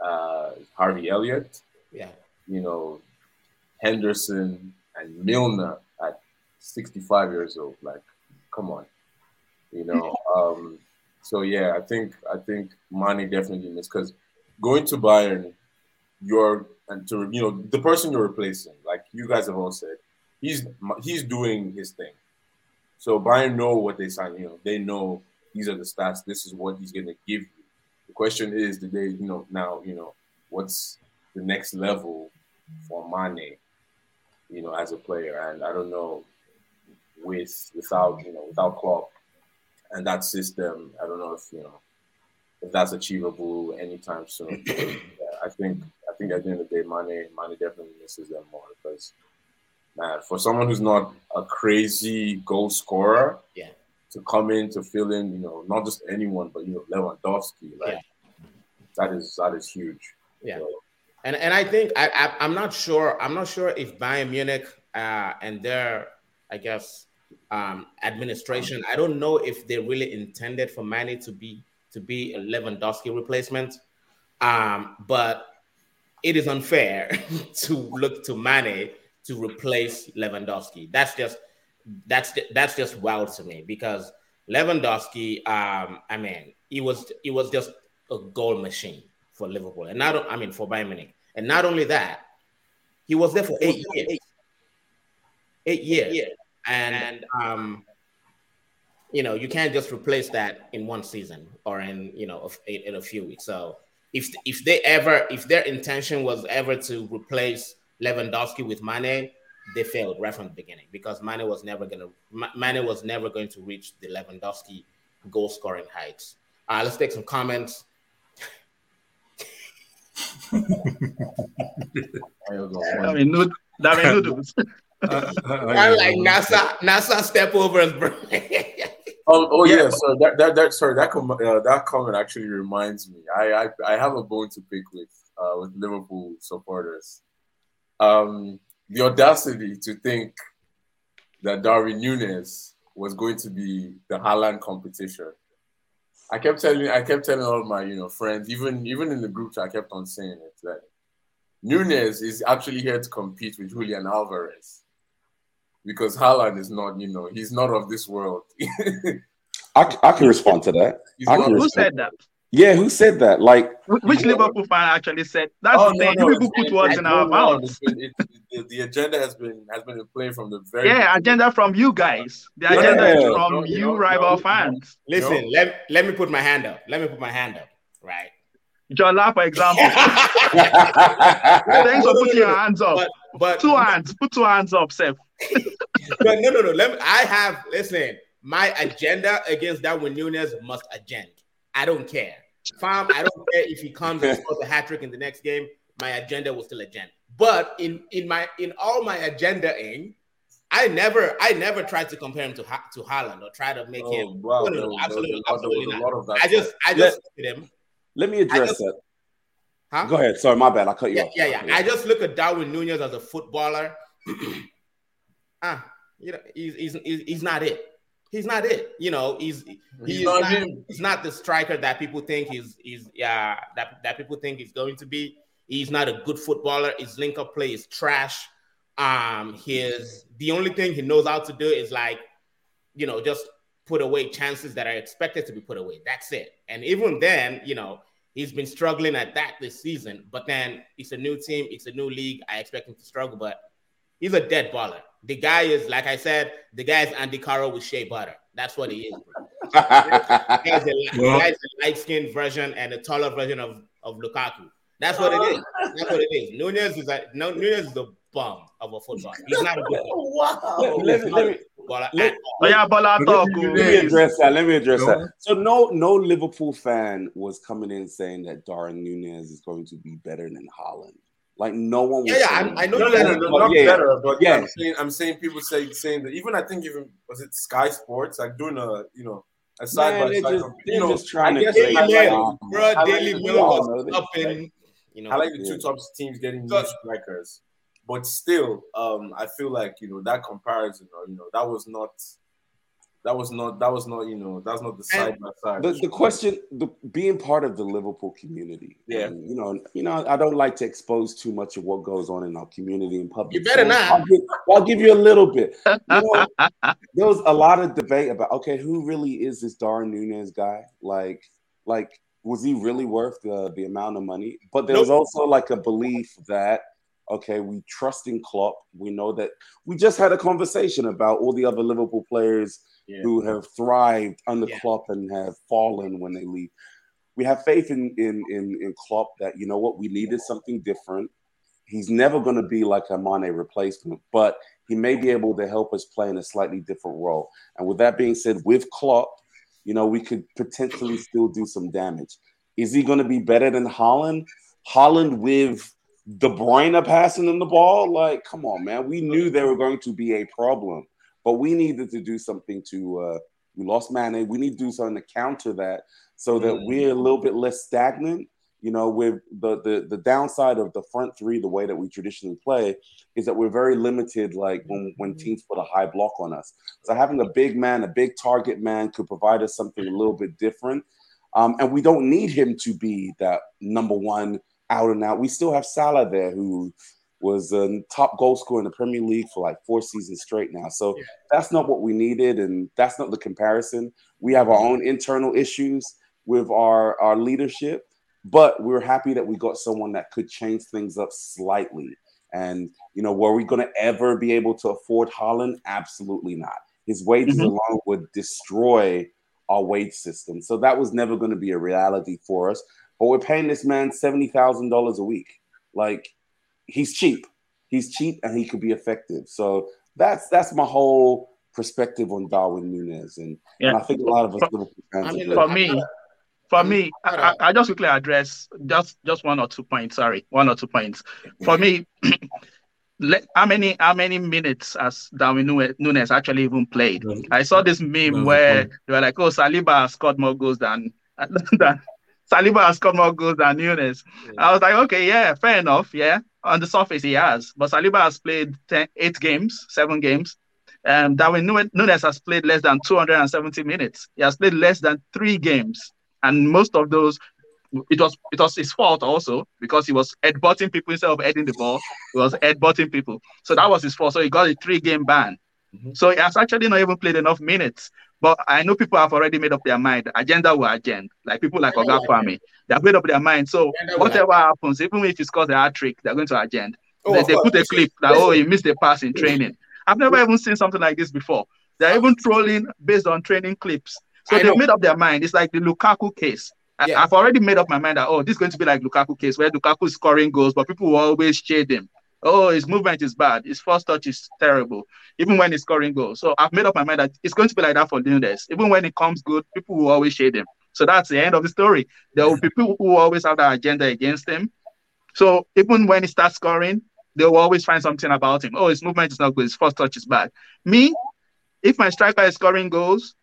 uh, Harvey Elliott, yeah, you know, Henderson and Milner at 65 years old. Like, come on, you know. um, so yeah, I think I think Mane definitely missed because going to Bayern, you're and to you know the person you're replacing, like you guys have all said, he's he's doing his thing. So Bayern know what they sign. You know, they know these are the stats. This is what he's going to give you. The question is, did they, you know, now you know what's the next level for Mane, you know, as a player? And I don't know with without you know without Klopp and that system. I don't know if you know if that's achievable anytime soon. yeah, I think I think at the end of the day, Mane, Mane definitely misses them more because, man, for someone who's not a crazy goal scorer, yeah, to come in to fill in, you know, not just anyone, but you know, Lewandowski, like yeah. that is that is huge. Yeah. So, and and I think I, I am not sure I'm not sure if Bayern Munich uh, and their I guess um, administration I don't know if they really intended for Mane to be to be a Lewandowski replacement. Um, but it is unfair to look to Mane to replace Lewandowski. That's just that's that's just wild to me because Lewandowski, um, I mean, he was he was just a goal machine for Liverpool, and not I mean for Bayern Munich, and not only that, he was there for eight years, eight years, and um, you know you can't just replace that in one season or in you know in a few weeks. So if if they ever if their intention was ever to replace Lewandowski with Mane, they failed right from the beginning because Mane was never gonna Mane was never going to reach the Lewandowski goal scoring heights. Uh, let's take some comments. I mean, no, I mean, noodles. Uh, I'm like NASA, NASA step over us, bro. Oh, oh yeah. So that that, that sorry that com- uh, that comment actually reminds me. I, I I have a bone to pick with uh, with Liverpool supporters. Um, the audacity to think that Darwin Nunez was going to be the Haaland competition. I kept telling I kept telling all my you know friends, even even in the group I kept on saying it that Nunez is actually here to compete with Julian Alvarez because Haaland is not, you know, he's not of this world. I, I can respond to that. who said that? Yeah, who said that? Like, which Liverpool fan actually said that's oh, the thing? No, no, people put words in our mouths. It, it, the agenda has been has been in play from the very yeah agenda from you guys. The yeah, agenda is from no, you rival fans. Listen, let let me put my hand up. Let me put my hand up. Right. John La, for example. Thanks for putting your hands up. But, but two hands. Put two hands up, Seth. no, no, no, no. Let me, I have listen. My agenda against Darwin Nunez must agenda. I don't care. Fam, I don't care if he comes and scores a hat trick in the next game. My agenda will still agenda. But in in my in all my agendaing, I never I never tried to compare him to to Haaland or try to make oh, him. Wow, no, no, absolutely, absolutely not. I just I just look at him. Let me address just, that. Huh? Go ahead. Sorry, my bad. I cut you yeah, off. Yeah, yeah. I just look at Darwin Nunez as a footballer ah, you know, he's, he's, he's not it. He's not it. You know, he's he's, not, not he's not the striker that people think he's he's yeah that, that people think he's going to be. He's not a good footballer. His link up play is trash. Um, his the only thing he knows how to do is like, you know, just put away chances that are expected to be put away. That's it. And even then, you know, he's been struggling at that this season. But then it's a new team, it's a new league. I expect him to struggle, but he's a dead baller. The guy is, like I said, the guy is Andy Carroll with shea butter. That's what he is. the guy's a, a light-skinned version and a taller version of, of Lukaku. That's what it is. That's what it is. Nunez is a no, Nunez is the bum of a football. He's not a good wow. Let, me, let me, let, yeah, but I thought, let me address that. Let me address that. So no, no Liverpool fan was coming in saying that Darwin Nunez is going to be better than Haaland. Like no one. yeah, yeah, I, I know no, that. No, no, not yeah, better, but yeah, I'm saying, I'm saying people say saying that even I think even was it Sky Sports like doing a you know a side by side. You know, just trying I guess to Daily Mail, bro, Daily Mail was up in you know, I like the two top teams getting new strikers, but still, um, I feel like you know that comparison, or you know, that was not, that was not, that was not, you know, that's not the side by side. The, the question, the being part of the Liverpool community, yeah, and, you know, you know, I don't like to expose too much of what goes on in our community in public. You better so not. I'll give, I'll give, you a little bit. You know, there was a lot of debate about okay, who really is this Darwin Nunez guy? Like, like was he really worth the, the amount of money? But there nope. was also like a belief that okay, we trust in Klopp. We know that we just had a conversation about all the other Liverpool players yeah. who have thrived under yeah. Klopp and have fallen when they leave. We have faith in in in, in Klopp that you know what we needed something different. He's never going to be like a Mane replacement, but he may be able to help us play in a slightly different role. And with that being said, with Klopp, you know, we could potentially still do some damage. Is he going to be better than Haaland? Haaland with De Bruyne passing in the ball? Like, come on, man. We knew there were going to be a problem, but we needed to do something to. Uh, we lost Mane. We need to do something to counter that so that mm. we're a little bit less stagnant you know, with the, the the downside of the front three, the way that we traditionally play, is that we're very limited. Like when when mm-hmm. teams put a high block on us, so having a big man, a big target man, could provide us something a little bit different. Um, and we don't need him to be that number one out and out. We still have Salah there, who was a top goal scorer in the Premier League for like four seasons straight now. So yeah. that's not what we needed, and that's not the comparison. We have our own internal issues with our our leadership but we are happy that we got someone that could change things up slightly. And you know, were we going to ever be able to afford Haaland? Absolutely not. His wages mm-hmm. alone would destroy our wage system. So that was never going to be a reality for us. But we're paying this man seventy thousand dollars a week. Like he's cheap. He's cheap and he could be effective. So that's that's my whole perspective on Darwin Nunez. And, yeah. and I think a lot of us Liverpool fans. I mean, for me, for me, I, I, just quickly address just just one or two points. Sorry, one or two points. For me, how many how many minutes has Darwin Nunez actually even played? I saw this meme where they were like, "Oh, Saliba scored more goals than than Saliba has scored more goals than Nunez. Yeah. I was like, "Okay, yeah, fair enough. Yeah, on the surface he has, but Saliba has played 10, eight games, seven games." Um, Darwin Nunez has played less than 270 minutes. He has played less than three games and most of those it was it was his fault also because he was headbutting people instead of heading the ball. He was headbutting people, so that was his fault. So he got a three-game ban. Mm-hmm. So he has actually not even played enough minutes. But I know people have already made up their mind. Agenda will agenda. Like people like Oga Kwame, they have made up their mind. So whatever happens, even if he scores a hat trick, they're going to agenda. Oh, they, they put a clip that oh he missed a pass in training. I've never even seen something like this before. They're even trolling based on training clips. So they've made up their mind. It's like the Lukaku case. I, have already made up my mind that oh, this is going to be like Lukaku case where Lukaku is scoring goals, but people will always shade him. Oh, his movement is bad. His first touch is terrible, even when he's scoring goals. So I've made up my mind that it's going to be like that for Nunez. Even when it comes good, people will always shade him. So that's the end of the story. There will be people who always have that agenda against him. So even when he starts scoring, they will always find something about him. Oh, his movement is not good. His first touch is bad. Me, if my striker is scoring goals,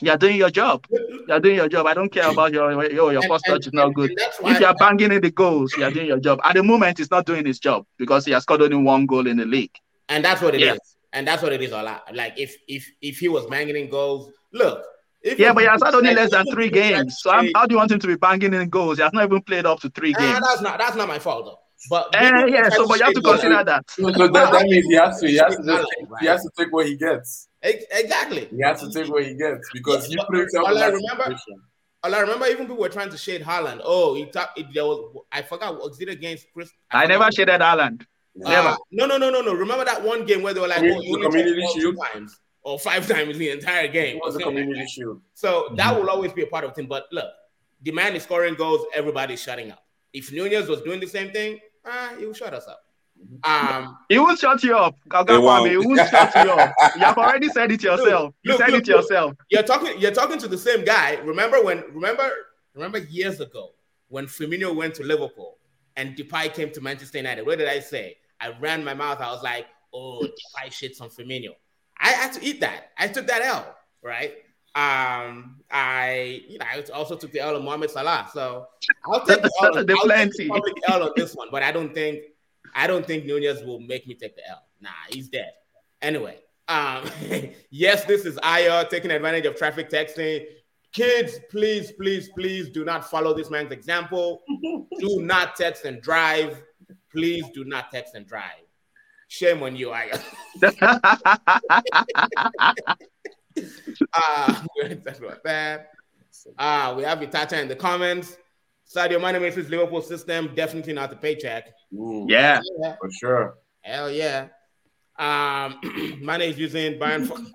you're doing your job. You're doing your job. I don't care about your your, your first touch is not good. If you're banging in the goals, you're doing your job. At the moment, he's not doing his job because he has scored only one goal in the league. And that's what it yeah. is. And that's what it is all lot. Like if if if he was banging in goals, look. yeah, but he has had only less than three games. So how do you want him to be banging in goals? He has not even played up to three ah, games. that's not that's not my fault though. But uh, yeah, so but you have to consider that. So, so that, that means he has to he has to just, he has to take what he gets. Exactly. He has to take what he gets because he put himself all in I that remember, situation. all I remember, even people were trying to shade Haaland. Oh, he talked. It, there was I forgot was it against Chris? I never forgot. shaded Ireland. Uh, Never. no, no, no, no, no. Remember that one game where they were like, Community- oh, you only Community touched the ball two Shield? times or five times the entire game. It was a Something like community that. shield. So that will always be a part of the team. But look, the man is scoring goals, everybody's shutting up. If Nunez was doing the same thing, ah, he will shut us up. Um, He will shut you up. Gaga He won't. He will shut you up. You have already said it yourself. You look, said look, it look. yourself. you're talking, you're talking to the same guy. Remember when? Remember, remember years ago when Firmino went to Liverpool and Depay came to Manchester United. What did I say? I ran my mouth. I was like, "Oh, Depay shits on Firmino." I had to eat that. I took that L, right? Um, I, you know, I also took the L on Mohamed Salah. So I'll take the L. The I'll take the L on this one, but I don't think, I don't think Nunez will make me take the L. Nah, he's dead. Anyway, um, yes, this is Ayo taking advantage of traffic texting. Kids, please, please, please do not follow this man's example. do not text and drive. Please do not text and drive. Shame on you, Ayo. Uh, we're gonna about that. Uh, we have Itacha in the comments. Sadio Mane makes his Liverpool system definitely not the paycheck. Mm, yeah. Yeah, for sure. hell yeah. Um, Mane is using Bayern. For-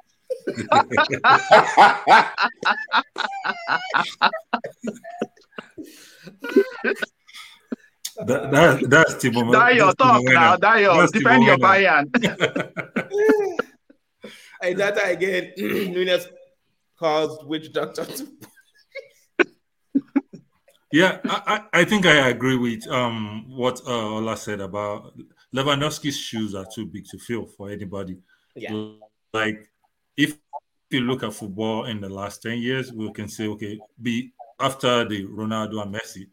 That, that, that's Timo. Dayo, that's talk now. Werner. Dayo, That's defend your Bayern. hey, that again. Nunez caused witch doctor to Yeah, I, I I think I agree with um what uh, Ola said about Lewandowski's shoes are too big to fill for anybody. Yeah. Like if you look at football in the last 10 years, we can say, okay, be after the Ronaldo and Messi,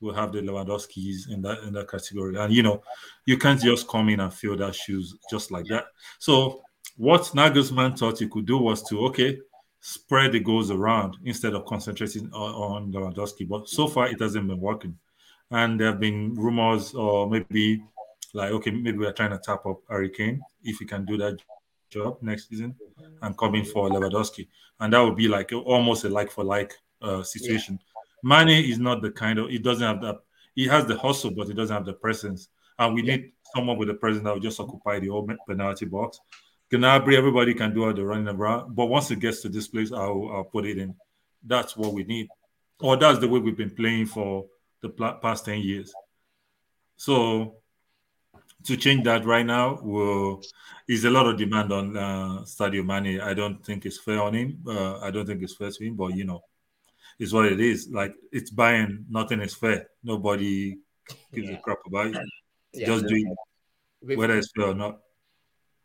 we'll have the Lewandowskis in that in that category. And you know, you can't just come in and fill that shoes just like that. So what Nagelsmann thought he could do was to okay, spread the goals around instead of concentrating on, on Lewandowski. But so far it hasn't been working. And there have been rumors or maybe like okay, maybe we're trying to tap up Harry Kane if he can do that job next season and come in for Lewandowski. And that would be like almost a like for like uh, situation. Mane is not the kind of he doesn't have that he has the hustle, but he doesn't have the presence. And we need someone with the presence that will just occupy the whole penalty box. Gnabry, everybody can do all the running around, but once it gets to this place, I'll, I'll put it in. That's what we need, or that's the way we've been playing for the past ten years. So to change that right now will is a lot of demand on uh, Sadio Mane. I don't think it's fair on him. Uh, I don't think it's fair to him, but you know, it's what it is. Like it's buying, nothing is fair. Nobody gives Yeah. a crap about it. Yeah. Just do it, whether it's fair or not.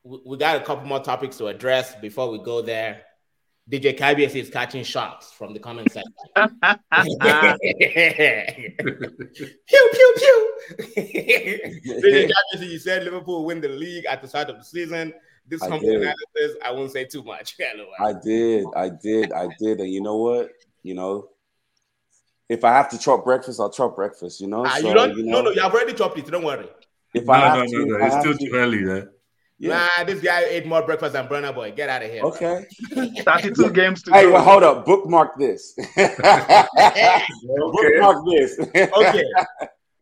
We we got a couple more topics to address before we go there. DJ KBS is catching shots from the comment section. pew pew pew. DJ KBS, you said Liverpool win the league at the start of the season. This I humble did. analysis, I won't say too much. I did, I did, I did, and you know what? You know, if I have to chop breakfast, I'll chop breakfast. You know, Ah, so you don't. you know, no, no, you have already chopped it. Don't worry. if No, I have no, to, no, no. if It's still to- too early there. Yeah. Nah, this guy ate more breakfast than Burna Boy. Get out of here. Okay. 32 games to Hey, go. well, hold up. Bookmark this. Bookmark this. okay.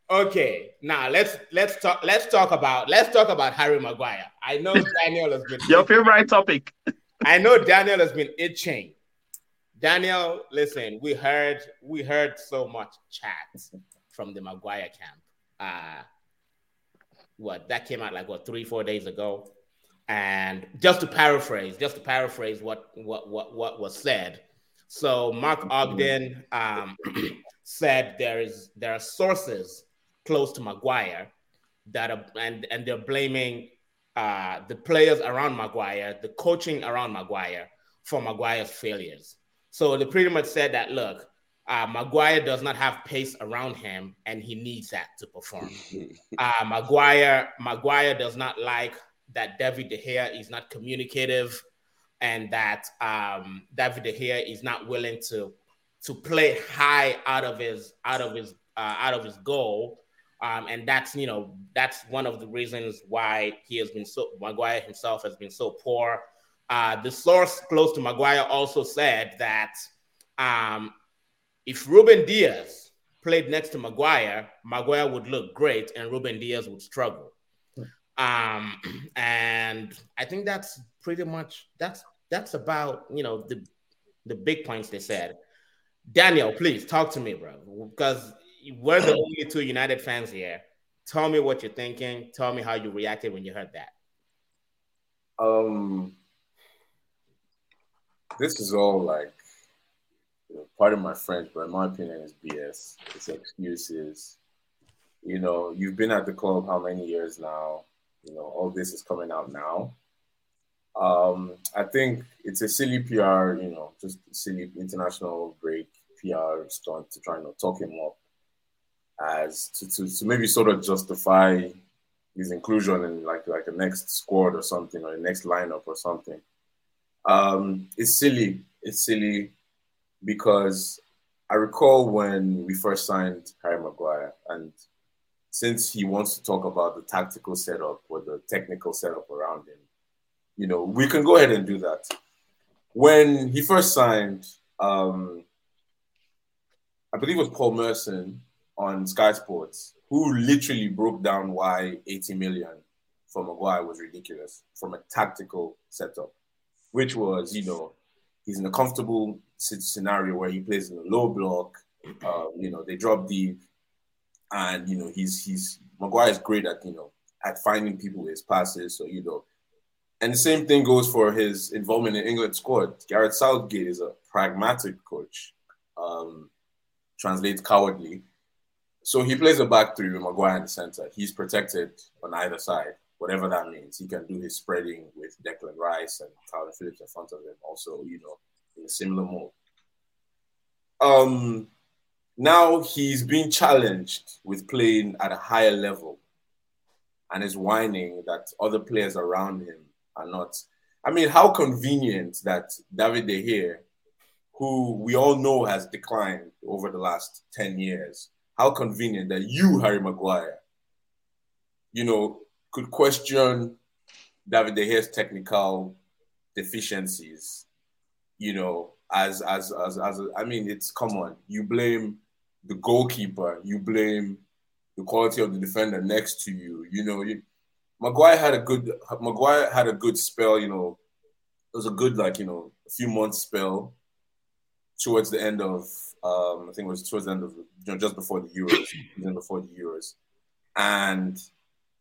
Okay. Now let's let's talk let's talk about let's talk about Harry Maguire. I know Daniel has been Your favorite topic. I know Daniel has been itching. Daniel, listen, we heard we heard so much chat from the Maguire camp. Uh what that came out like what three, four days ago. And just to paraphrase, just to paraphrase what what what what was said. So Mark Ogden um, said there is there are sources close to Maguire that are and and they're blaming uh, the players around Maguire, the coaching around Maguire for Maguire's failures. So they pretty much said that look, uh, Maguire does not have pace around him, and he needs that to perform. Uh, Maguire, Maguire does not like that David De Gea is not communicative, and that um, David De Gea is not willing to to play high out of his out of his uh, out of his goal. Um, and that's you know that's one of the reasons why he has been so Maguire himself has been so poor. Uh, the source close to Maguire also said that um, if Ruben Dias played next to Maguire, Maguire would look great and Ruben Dias would struggle. Um, and I think that's pretty much that's that's about you know the the big points they said. Daniel, please talk to me, bro, because we're the only two United fans here. Tell me what you're thinking. Tell me how you reacted when you heard that. Um, this is all like part of my French, but in my opinion, is BS. It's excuses. You know, you've been at the club how many years now? You know, all this is coming out now. Um, I think it's a silly PR, you know, just silly international break PR stunt to try and talk him up as to, to, to maybe sort of justify his inclusion in like like a next squad or something or the next lineup or something. Um, it's silly. It's silly because I recall when we first signed Harry Maguire, and since he wants to talk about the tactical setup or the technical setup around him, you know, we can go ahead and do that. When he first signed, um, I believe it was Paul Merson on Sky Sports, who literally broke down why 80 million for Maguire was ridiculous from a tactical setup, which was, you know, he's in a comfortable scenario where he plays in a low block. Uh, you know, they drop deep, and you know he's he's Maguire is great at you know at finding people with his passes. So you know, and the same thing goes for his involvement in England squad. Gareth Southgate is a pragmatic coach. Um, translates cowardly. So he plays a back three with Maguire in the center. He's protected on either side, whatever that means. He can do his spreading with Declan Rice and Kalvin Phillips in front of him. Also, you know, in a similar mode. Um, now he's being challenged with playing at a higher level and is whining that other players around him are not. I mean, how convenient that David De Gea, who we all know has declined over the last 10 years, how convenient that you, Harry Maguire, you know, could question David De Gea's technical deficiencies you know, as as as as I mean, it's come on. You blame the goalkeeper, you blame the quality of the defender next to you. You know, you, Maguire had a good Maguire had a good spell. You know, it was a good like you know a few months spell towards the end of um, I think it was towards the end of you know just before the Euros, even before the Euros, and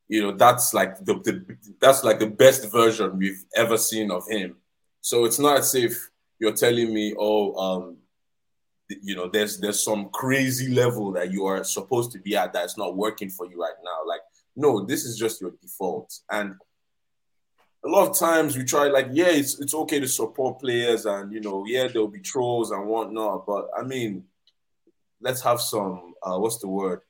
you know that's like the, the that's like the best version we've ever seen of him. So it's not as if you're telling me, oh, um, you know, there's there's some crazy level that you are supposed to be at that's not working for you right now. Like, no, this is just your default. And a lot of times we try, like, yeah, it's it's okay to support players, and you know, yeah, there'll be trolls and whatnot. But I mean, let's have some uh, what's the word?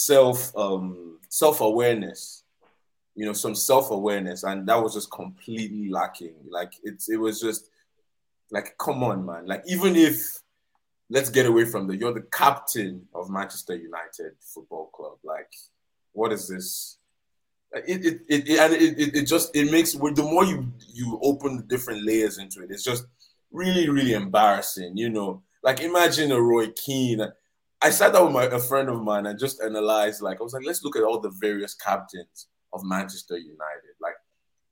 Self um self awareness you know, some self awareness, and that was just completely lacking. Like it's it was just like, come on, man. Like even if let's get away from the you're the captain of Manchester United Football Club. Like, what is this? It it, it, it and it, it, it just it makes the more you you open the different layers into it, it's just really really embarrassing. You know, like imagine a Roy Keane. I sat down with my, a friend of mine and just analyzed. Like I was like, let's look at all the various captains of Manchester United. Like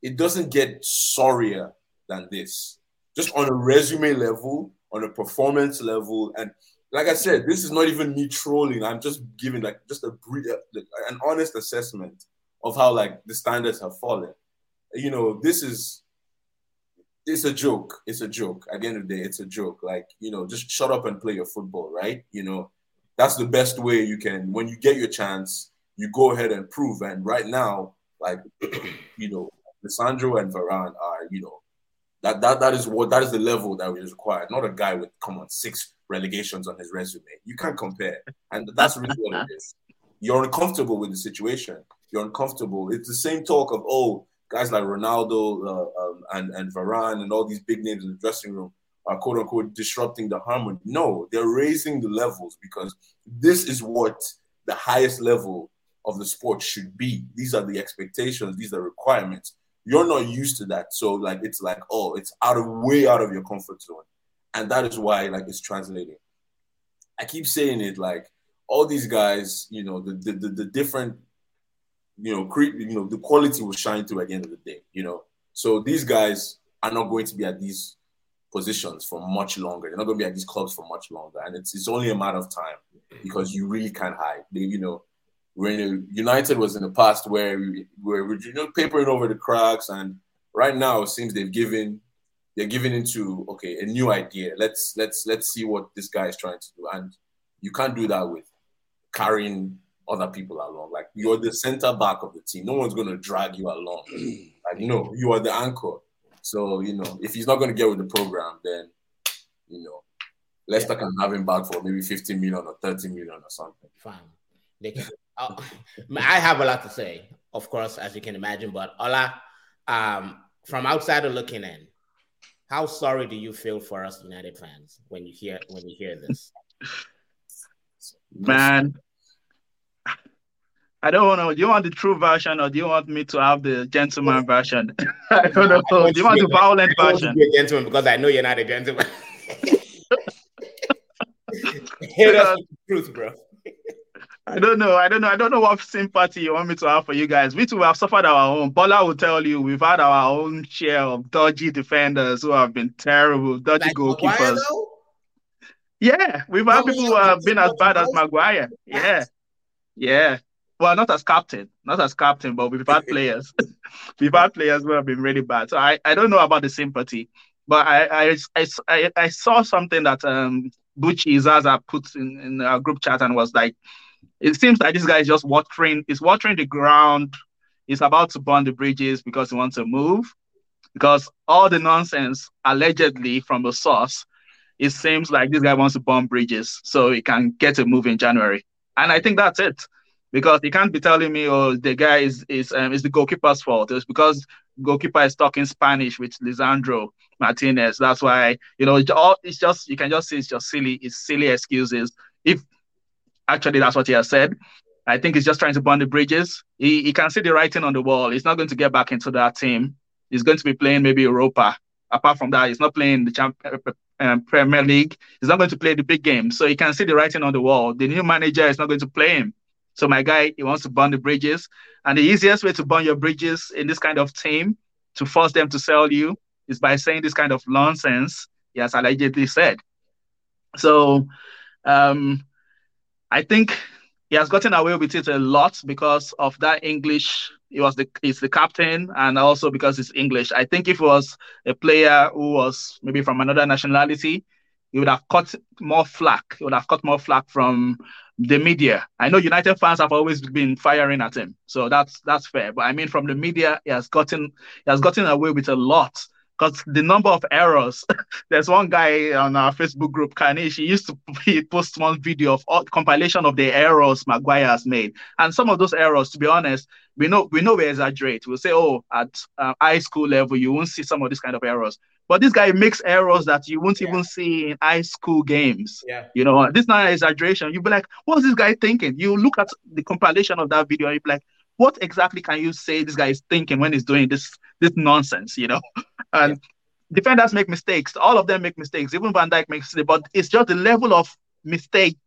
it doesn't get sorrier than this. Just on a resume level, on a performance level, and like I said, this is not even me trolling. I'm just giving like just a brief, uh, an honest assessment of how like the standards have fallen. You know, this is it's a joke. It's a joke. At the end of the day, it's a joke. Like, you know, just shut up and play your football, right? You know, that's the best way you can when you get your chance, you go ahead and prove. And right now, like you know, Lisandro and Varane are, you know, that that that is what that is the level that is required. Not a guy with come on six relegations on his resume. You can't compare, and that's really what it is. You're uncomfortable with the situation. You're uncomfortable. It's the same talk of oh, guys like Ronaldo uh, um, and and Varane and all these big names in the dressing room are quote unquote disrupting the harmony. No, they're raising the levels because this is what the highest level of the sport should be. These are the expectations, these are requirements. You're not used to that. So like it's like, oh, it's out of way out of your comfort zone. And that is why like it's translating. I keep saying it like all these guys, you know, the the, the, the different, you know, cre- you know, the quality will shine through at the end of the day, you know. So these guys are not going to be at these positions for much longer. They're not going to be at these clubs for much longer, and it's it's only a matter of time mm-hmm. because you really can't hide. They, you know, when United was in the past where we were you know papering over the cracks, and right now it seems they've given they're giving into okay a new idea. Let's let's let's see what this guy is trying to do, and you can't do that with carrying other people along. Like you're the center back of the team. No one's going to drag you along. like no, you are the anchor. So you know if he's not going to get with the program, then you know Leicester yeah. can have him back for maybe 15 million or 30 million or something. Fine. They can. Uh, I have a lot to say, of course, as you can imagine. But Ola, um, from outside of looking in, how sorry do you feel for us United fans when you hear when you hear this? Man, I don't know. Do you want the true version or do you want me to have the gentleman version? I don't know. I do you want the violent version? Be a gentleman because I know you're not a gentleman. Hit us the truth, bro. I don't know. I don't know. I don't know what sympathy you want me to have for you guys. We too have suffered our own. Bola will tell you we've had our own share of dodgy defenders who have been terrible, dodgy like goalkeepers. Yeah, we've had people who have been as bad as Maguire. Yeah, yeah. Well, not as captain, not as captain, but we've had players. we've had players who have been really bad. So I, I don't know about the sympathy, but I I, I, I, I saw something that um Bucci Zaza put in, in our group chat and was like, it seems like this guy is just watering, is watering the ground. He's about to burn the bridges because he wants to move. Because all the nonsense allegedly from the source, it seems like this guy wants to burn bridges so he can get a move in January. And I think that's it. Because he can't be telling me, oh, the guy is is um, is the goalkeeper's fault. It's because goalkeeper is talking Spanish with Lisandro Martinez. That's why you know it's just you can just see it's just silly. It's silly excuses. If Actually, that's what he has said. I think he's just trying to burn the bridges. He, he can see the writing on the wall. He's not going to get back into that team. He's going to be playing maybe Europa. Apart from that, he's not playing the champ, uh, um, Premier League. He's not going to play the big game. So he can see the writing on the wall. The new manager is not going to play him. So my guy, he wants to burn the bridges. And the easiest way to burn your bridges in this kind of team, to force them to sell you, is by saying this kind of nonsense has allegedly said. So um, I think he has gotten away with it a lot because of that English. He was the he's the captain, and also because he's English. I think if it was a player who was maybe from another nationality, he would have cut more flack. He would have cut more flack from the media. I know United fans have always been firing at him, so that's that's fair. But I mean, from the media, he has gotten he has gotten away with a lot because the number of errors. There's one guy on our Facebook group, Kanish. He used to he post one video of all, compilation of the errors Maguire has made, and some of those errors, to be honest, we know we know we exaggerate. We'll say, oh, at uh, high school level, you won't see some of these kind of errors. But this guy makes errors that you won't yeah. even see in high school games. Yeah. You know, this not an exaggeration. You'll be like, what's this guy thinking? You look at the compilation of that video, and you'll be like, what exactly can you say this guy is thinking when he's doing this this nonsense, you know? And yeah. defenders make mistakes. All of them make mistakes. Even Van Dijk makes it, but it's just the level of mistake,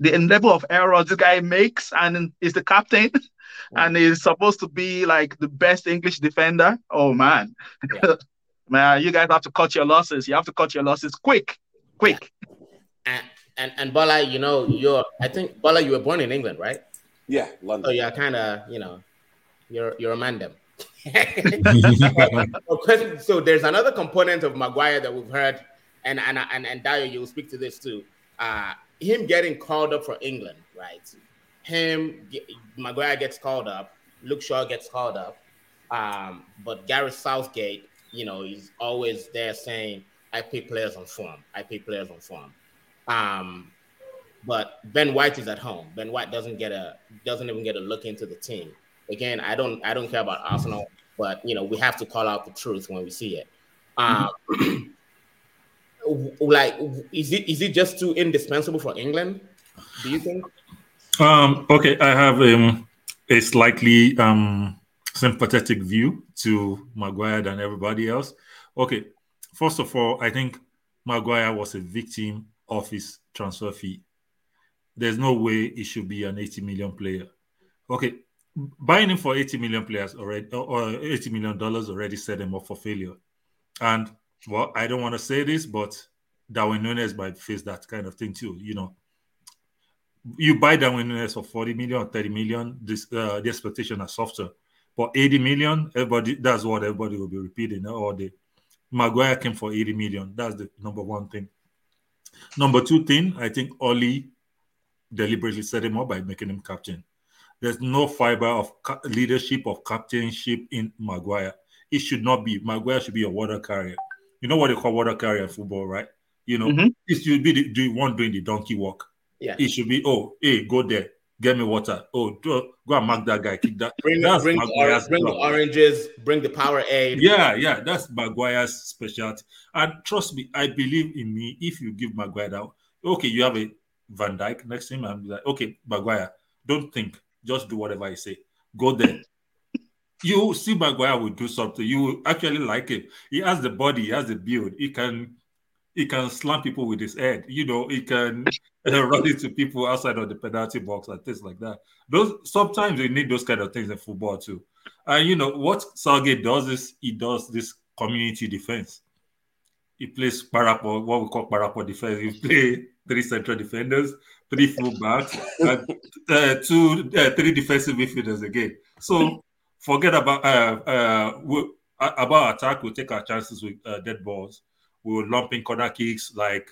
the level of error this guy makes, and is the captain, yeah. and is supposed to be like the best English defender. Oh man, yeah. man, you guys have to cut your losses. You have to cut your losses quick, quick. And and and Bola, you know, you're I think Bola, you were born in England, right? Yeah, London. So you're kind of, you know, you're you're a mandem. so there's another component of Maguire that we've heard, and and and, and Dayo, you'll speak to this too. Uh, him getting called up for England, right? Him, Maguire gets called up. Luke Shaw gets called up. Um, but Gareth Southgate, you know, he's always there saying, "I pick players on form. I pick players on form." Um, but Ben White is at home. Ben White doesn't get a doesn't even get a look into the team. Again, I don't I don't care about Arsenal, but you know we have to call out the truth when we see it. Um, like, is it is it just too indispensable for England? Do you think? Um, okay, I have um, a slightly um, sympathetic view to Maguire than everybody else. Okay, first of all, I think Maguire was a victim of his transfer fee. There's no way he should be an 80 million player. Okay, buying him for 80 million players already or 80 million dollars already set him up for failure. And well, I don't want to say this, but Darwin Nunez might face that kind of thing too. You know, you buy Darwin Nunez for 40 million or 30 million, this uh, the expectation are softer. But 80 million, everybody that's what everybody will be repeating all day. Maguire came for 80 million. That's the number one thing. Number two thing, I think Ole deliberately set him up by making him captain. There's no fiber of leadership of captainship in Maguire. It should not be. Maguire should be a water carrier. You know what they call water carrier in football, right? You know, mm-hmm. it should be the, the one doing the donkey walk. Yeah. It should be, oh, hey, go there, get me water. Oh, do, go and mark that guy. Keep that. Bring, that's bring, the, bring the oranges, bring the Powerade. Yeah, yeah, that's Maguire's specialty. And trust me, I believe in me. If you give Maguire that, okay, you have a Van Dijk next to him, I'm like, okay, Maguire, don't think, just do whatever I say. Go there. you see Maguire will do something. You actually like him. He has the body, he has the build. He can he can slam people with his head. You know, he can run into people outside of the penalty box and things like that. Those sometimes you need those kind of things in football too. And you know what Southgate does is he does this community defense. He plays parapo, what we call parapo defense. He play three central defenders, three fullbacks, and uh, two, uh, three defensive midfielders again. So forget about uh, uh, about attack. We'll take our chances with uh, dead balls we will lump in corner kicks, like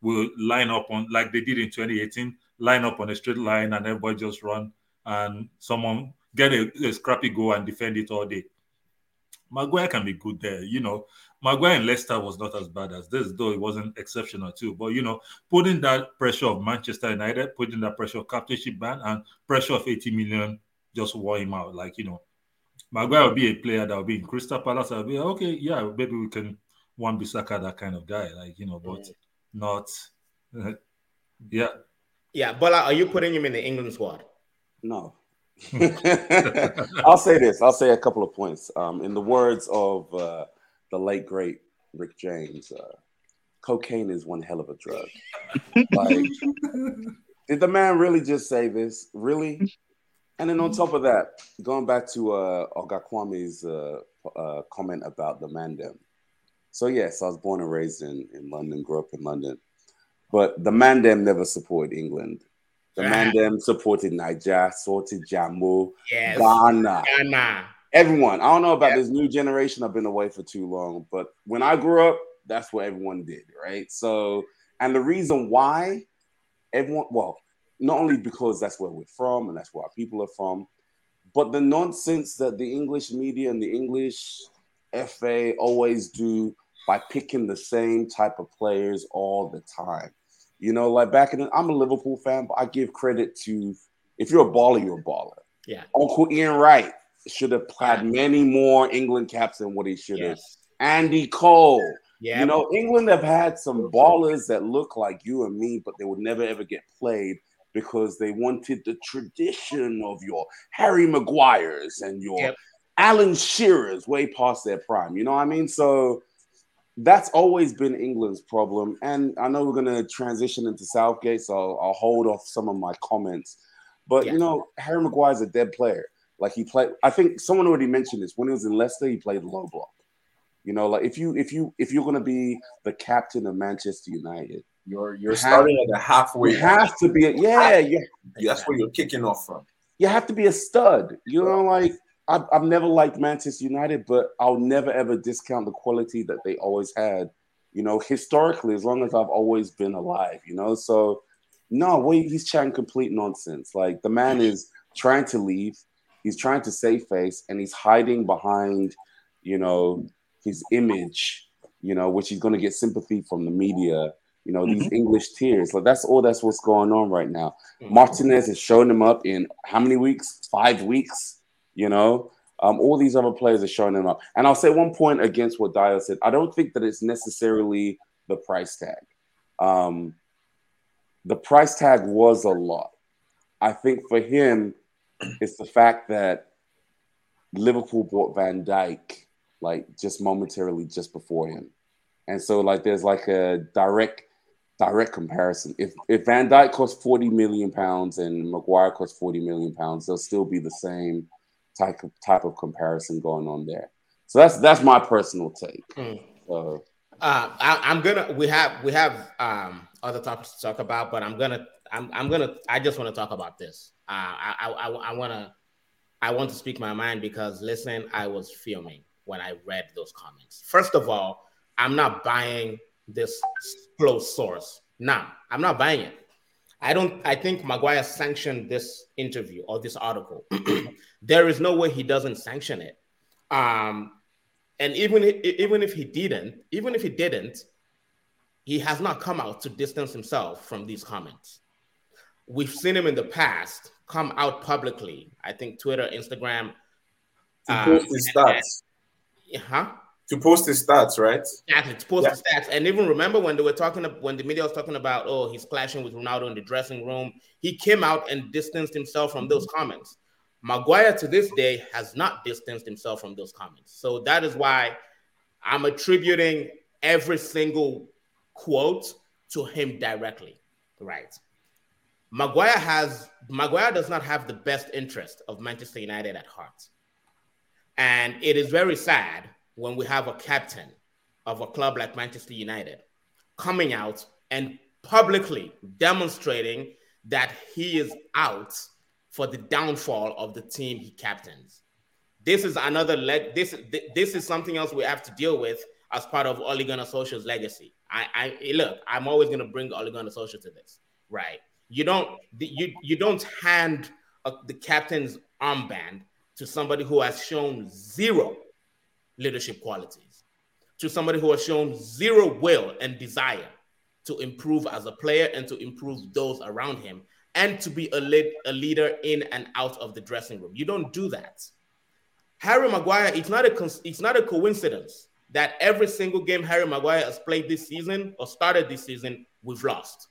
we'll line up on like they did in 2018, line up on a straight line and everybody just run and someone get a, a scrappy goal and defend it all day. Maguire can be good there, you know. Maguire in Leicester was not as bad as this, though it wasn't exceptional too. But you know, putting that pressure of Manchester United, putting that pressure of captainship ban and pressure of 80 million just wore him out. Like, you know, Maguire will be a player that will be in Crystal Palace. I'll be okay, yeah, maybe we can Wan Bissaka that kind of guy, like you know, but mm. not. Uh, yeah. Yeah, but are you putting him in the England squad? No. I'll say this. I'll say a couple of points. Um, in the words of uh, the late great Rick James, uh, cocaine is one hell of a drug. like, did the man really just say this? Really? And then on top of that, going back to uh, Oga Kwame's uh, uh, comment about the Mandem, so yes, I was born and raised in, in London, grew up in London. But the Mandem never supported England. The Mandem supported Niger, supported Jammu, yes. Ghana. Ghana. Everyone. I don't know about this new generation. I've been away for too long. But when I grew up, that's what everyone did, right? So, and the reason why everyone, well, not only because that's where we're from and that's where our people are from, but the nonsense that the English media and the English FA always do by picking the same type of players all the time. You know, like back in the, I'm a Liverpool fan, but I give credit to if you're a baller, you're a baller. Yeah. Uncle Ian Wright should have had many more England caps than what he should have. Yes. Andy Cole. Yeah. You know, England have had some ballers that look like you and me, but they would never ever get played because they wanted the tradition of your Harry Maguires and your yep. Alan Shearers way past their prime. You know what I mean? So that's always been England's problem. And I know we're going to transition into Southgate, so I'll, I'll, hold off some of my comments. But, yeah. you know, Harry Maguire's a dead player. Like he played, I think someone already mentioned this. When he was in Leicester, he played low block. You know, like if you if you if you're gonna be the captain of Manchester United, you're you're you starting have, at the halfway. You have to be a, yeah, yeah. That's where you're kicking off from. You have to be a stud. You know, like I've, I've never liked Manchester United, but I'll never ever discount the quality that they always had. You know, historically, as long as I've always been alive. You know, so no, wait, he's chatting complete nonsense. Like the man is trying to leave, he's trying to save face, and he's hiding behind, you know, his image. You know, which he's going to get sympathy from the media you know, these mm-hmm. English tears. Like that's all that's what's going on right now. Mm-hmm. Martinez is showing him up in how many weeks? Five weeks. You know, um, all these other players are showing them up. And I'll say one point against what Dayo said. I don't think that it's necessarily the price tag. Um, the price tag was a lot, I think for him, it's the fact that Liverpool bought Van Dijk like just momentarily just before him. And so like there's like a direct direct comparison. If if Van Dijk costs 40 million pounds and Maguire costs 40 million pounds, they'll still be the same type of type of comparison going on there. So that's that's my personal take. Mm. Uh, uh, I, am gonna we have we have um, other topics to talk about, but I'm gonna I'm, I'm gonna I just want to talk about this. Uh, I I, I want to I want to speak my mind because listen, I was filming when I read those comments. First of all, I'm not buying this close source. Now, I'm not buying it. I don't. I think Maguire sanctioned this interview or this article. there is no way he doesn't sanction it. Um, and even even if he didn't, even if he didn't, he has not come out to distance himself from these comments. We've seen him in the past come out publicly. I think Twitter, Instagram. To uh, post his stats. huh? To post his stats, right? Exactly, to post yeah. his stats. And even remember when they were talking, when the media was talking about, oh, he's clashing with Ronaldo in the dressing room. He came out and distanced himself from those comments. Maguire to this day has not distanced himself from those comments. So that is why I'm attributing every single quote to him directly. Right. Maguire has Maguire does not have the best interest of Manchester United at heart. And it is very sad when we have a captain of a club like Manchester United coming out and publicly demonstrating that he is out for the downfall of the team he captains. This is another leg. This this is something else we have to deal with as part of Ole Gunnar Solskjaer's legacy. I, I look. I'm always going to bring Ole Gunnar Solskjaer to this, right? You don't you you don't hand a, the captain's armband to somebody who has shown zero leadership qualities, to somebody who has shown zero will and desire to improve as a player and to improve those around him and to be a, lead, a leader in and out of the dressing room. You don't do that. Harry Maguire, it's not a it's not a coincidence that every single game Harry Maguire has played this season or started this season, we've lost.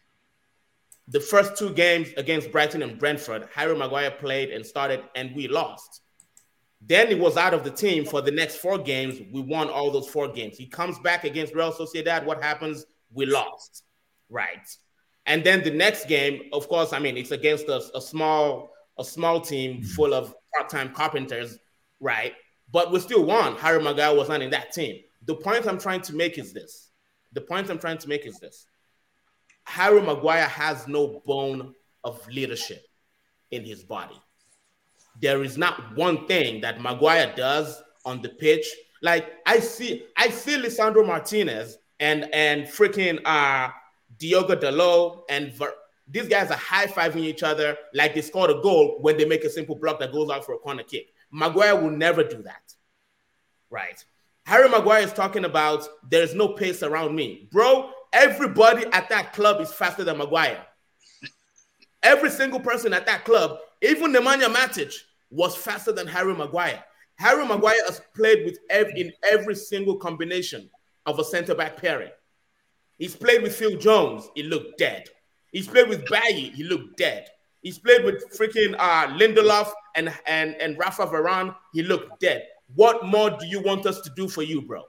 The first two games against Brighton and Brentford, Harry Maguire played and started, and we lost. Then he was out of the team for the next four games. We won all those four games. He comes back against Real Sociedad. What happens? We lost. Right. And then the next game, of course, I mean, it's against a, a small a small team mm-hmm. full of part-time carpenters, right? But we still won. Harry Maguire was not in that team. The point I'm trying to make is this. The point I'm trying to make is this. Harry Maguire has no bone of leadership in his body. There is not one thing that Maguire does on the pitch. Like I see, I see Lisandro Martinez and and freaking uh Diogo Dalot and Ver- these guys are high fiving each other like they scored a goal when they make a simple block that goes out for a corner kick. Maguire will never do that. Right. Harry Maguire is talking about there's no pace around me. Bro, everybody at that club is faster than Maguire. Every single person at that club, even Nemanja Matic, was faster than Harry Maguire. Harry Maguire has played with every, in every single combination of a center back pairing. He's played with Phil Jones. He looked dead. He's played with Bailly. He looked dead. He's played with freaking uh, Lindelof and, and, and Rafa Varane. He looked dead. What more do you want us to do for you, bro?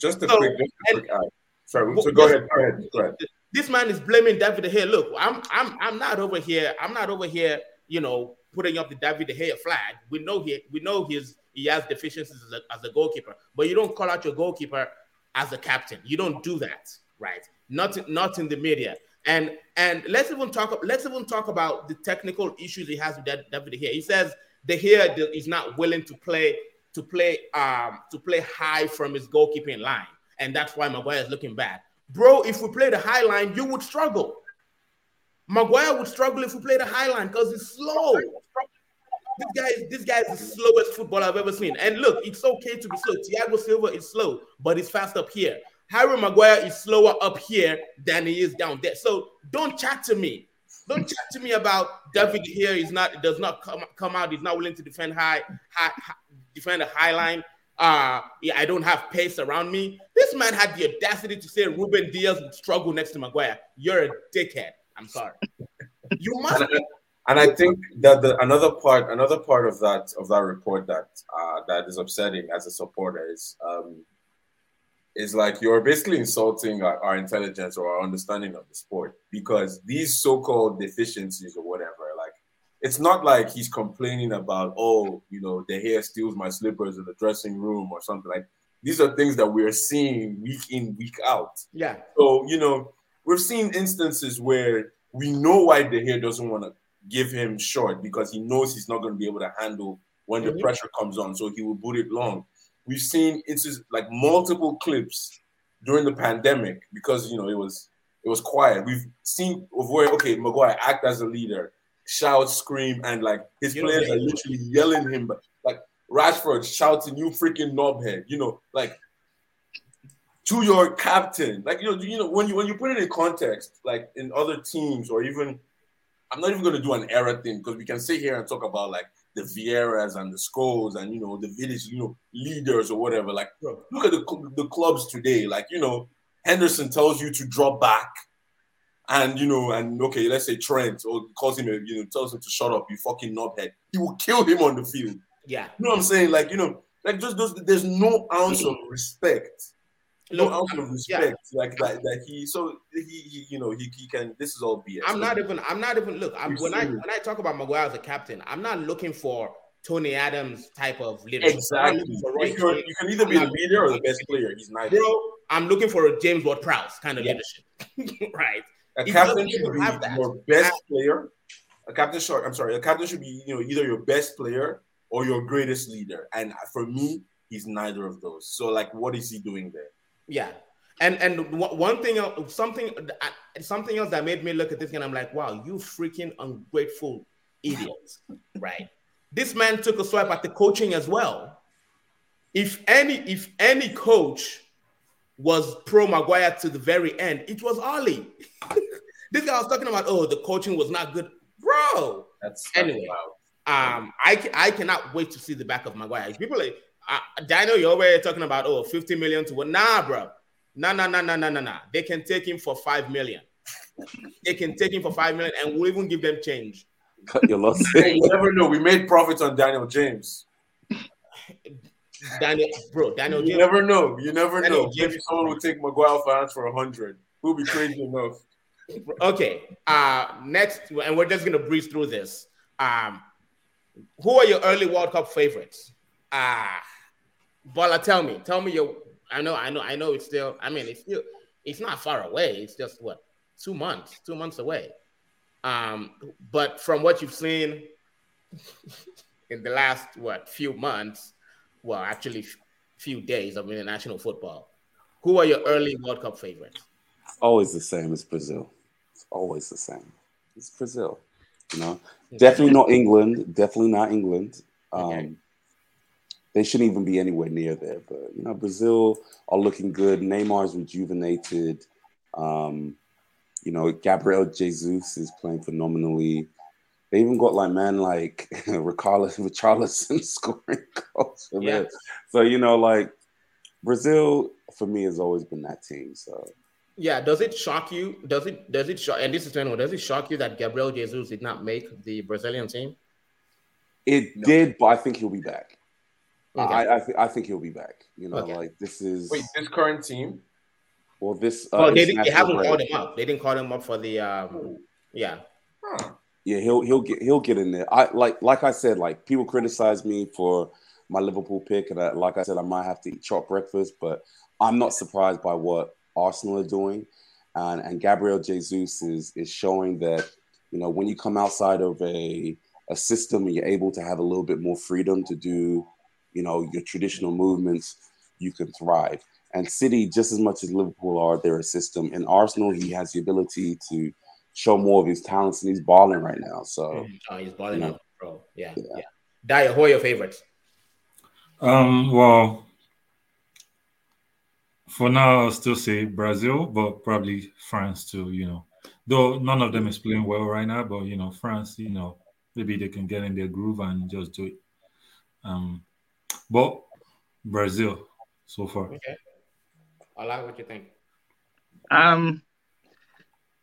Just a so, quick, just a quick and, Sorry, so go ahead, go ahead. Go ahead. This man is blaming David De Gea. Look, I'm I'm I'm not over here. I'm not over here, you know, putting up the David De Gea flag. We know he we know he's he has deficiencies as a, as a goalkeeper, but you don't call out your goalkeeper as a captain. You don't do that, right? Not not in the media. And and let's even talk let's even talk about the technical issues he has with David De Gea. He says De Gea is not willing to play to play um to play high from his goalkeeping line, and that's why Maguire is looking bad. Bro, if we play the high line, you would struggle. Maguire would struggle if we play the high line because it's slow. This guy, is, this guy is the slowest footballer I've ever seen. And look, it's okay to be slow. Thiago Silva is slow, but he's fast up here. Harry Maguire is slower up here than he is down there. So don't chat to me. Don't chat to me about David De Gea. He's not does not come, come out. He's not willing to defend high, high, high defend a high line. Uh, yeah, I don't have pace around me. This man had the audacity to say Ruben Dias would struggle next to Maguire. You're a dickhead. I'm sorry. You must. And I think that the another part, another part of that of that report that uh, that is upsetting as a supporter is um, is like you're basically insulting our, our, intelligence or our understanding of the sport because these so-called deficiencies or whatever, it's not like he's complaining about oh you know De Gea steals my slippers in the dressing room or something like these are things that we're seeing week in week out. Yeah. So you know we've seen instances where we know why De Gea doesn't want to give him short because he knows he's not going to be able to handle when the mm-hmm. pressure comes on. So he will boot it long. We've seen instances like multiple clips during the pandemic because you know it was it was quiet. We've seen of where okay, Maguire act as a leader, shout, scream, and like his you players know, are literally yelling him, but like Rashford shouting, "You freaking knobhead!" You know, like to your captain. Like you know, you know when you when you put it in context, like in other teams or even I'm not even going to do an era thing because we can sit here and talk about like the Vieiras and the Scholes and you know the village, you know, leaders or whatever. Like, look at the the clubs today. Like, you know, Henderson tells you to drop back, and you know, and okay, let's say Trent or calls him, a, you know, tells him to shut up, you fucking knobhead. He will kill him on the field. Yeah, you know what I'm saying? Like, you know, like just those. There's no ounce of respect no ounce of respect yeah. like that that he so he, he, you know he, he can this is all BS. I'm not even I'm not even look I'm, when I when I talk about Maguire as a captain I'm not looking for Tony Adams type of leadership. Exactly. You can either be the leader or the best player. He's not. Bro, I'm looking for a James Ward Prowse kind of yeah. leadership. right. A captain should be your best player. A captain should I'm sorry, a captain should be you know either your best player or your greatest leader. And for me, he's neither of those. So like what is he doing there? Yeah. And and one thing, something, uh, something else that made me look at this and I'm like, wow, you freaking ungrateful idiots, right? This man took a swipe at the coaching as well. If any, if any coach was pro Maguire to the very end, it was Ole. this guy was talking about, oh, the coaching was not good, bro. That's anyway. Um, I I cannot wait to see the back of Maguire. People like uh, Daniel, you're already talking about oh 50 million to what? Nah, bro. Nah, nah, nah, nah, nah, nah, nah. They can take him for five million. they can take him for five million, and we'll even give them change. Cut your loss. hey, you never know. We made profits on Daniel James. Daniel, bro, Daniel. You James. never know. You never Daniel know. James. Maybe someone will take Maguire fans for a hundred. Who'll be crazy enough? Okay. Uh, next, and we're just gonna breeze through this. Um, who are your early World Cup favorites? Ah, Bola, tell me, tell me your. I know, I know, I know. It's still. I mean, it's still. It's not far away. It's just what two months, two months away. Um, but from what you've seen in the last what few months, well, actually, few days of international football, who are your early World Cup favorites? Always the same. as Brazil. It's always the same. It's Brazil. You know, definitely not England. Definitely not England. Um, okay they shouldn't even be anywhere near there. But you know, Brazil are looking good. Neymar's rejuvenated. Um, you know, Gabriel Jesus is playing phenomenally. They even got like man like Ricardo Richarlison scoring goals for yeah. So you know, like Brazil for me has always been that team. So yeah, does it shock you? Does it does it shock? And this is general. Does it shock you that Gabriel Jesus did not make the Brazilian team? It no. did, but I think he'll be back. Okay. I I, th- I think he'll be back. You know, okay. like this is wait this current team. Well, this. Uh, well, they, didn't, they haven't called him up. They didn't call him up for the. Um, yeah. Huh. Yeah, he'll he'll get he'll get in there. I like like I said, like people criticize me for my Liverpool pick, and I, like I said, I might have to eat chopped breakfast, but I'm not surprised by what Arsenal are doing, and and Gabriel Jesus is is showing that you know when you come outside of a a system and you're able to have a little bit more freedom to do you know, your traditional movements, you can thrive. And City, just as much as Liverpool are, they're a system. In Arsenal, he has the ability to show more of his talents, and he's balling right now. So mm-hmm. oh, he's balling you know, bro. Yeah, yeah. yeah. Dayo, who are your favorites? Um, well, for now, I'll still say Brazil, but probably France too. You know, though none of them is playing well right now, but you know, France, you know, maybe they can get in their groove and just do it. Um, but Brazil so far. Okay. I like what you think. Um,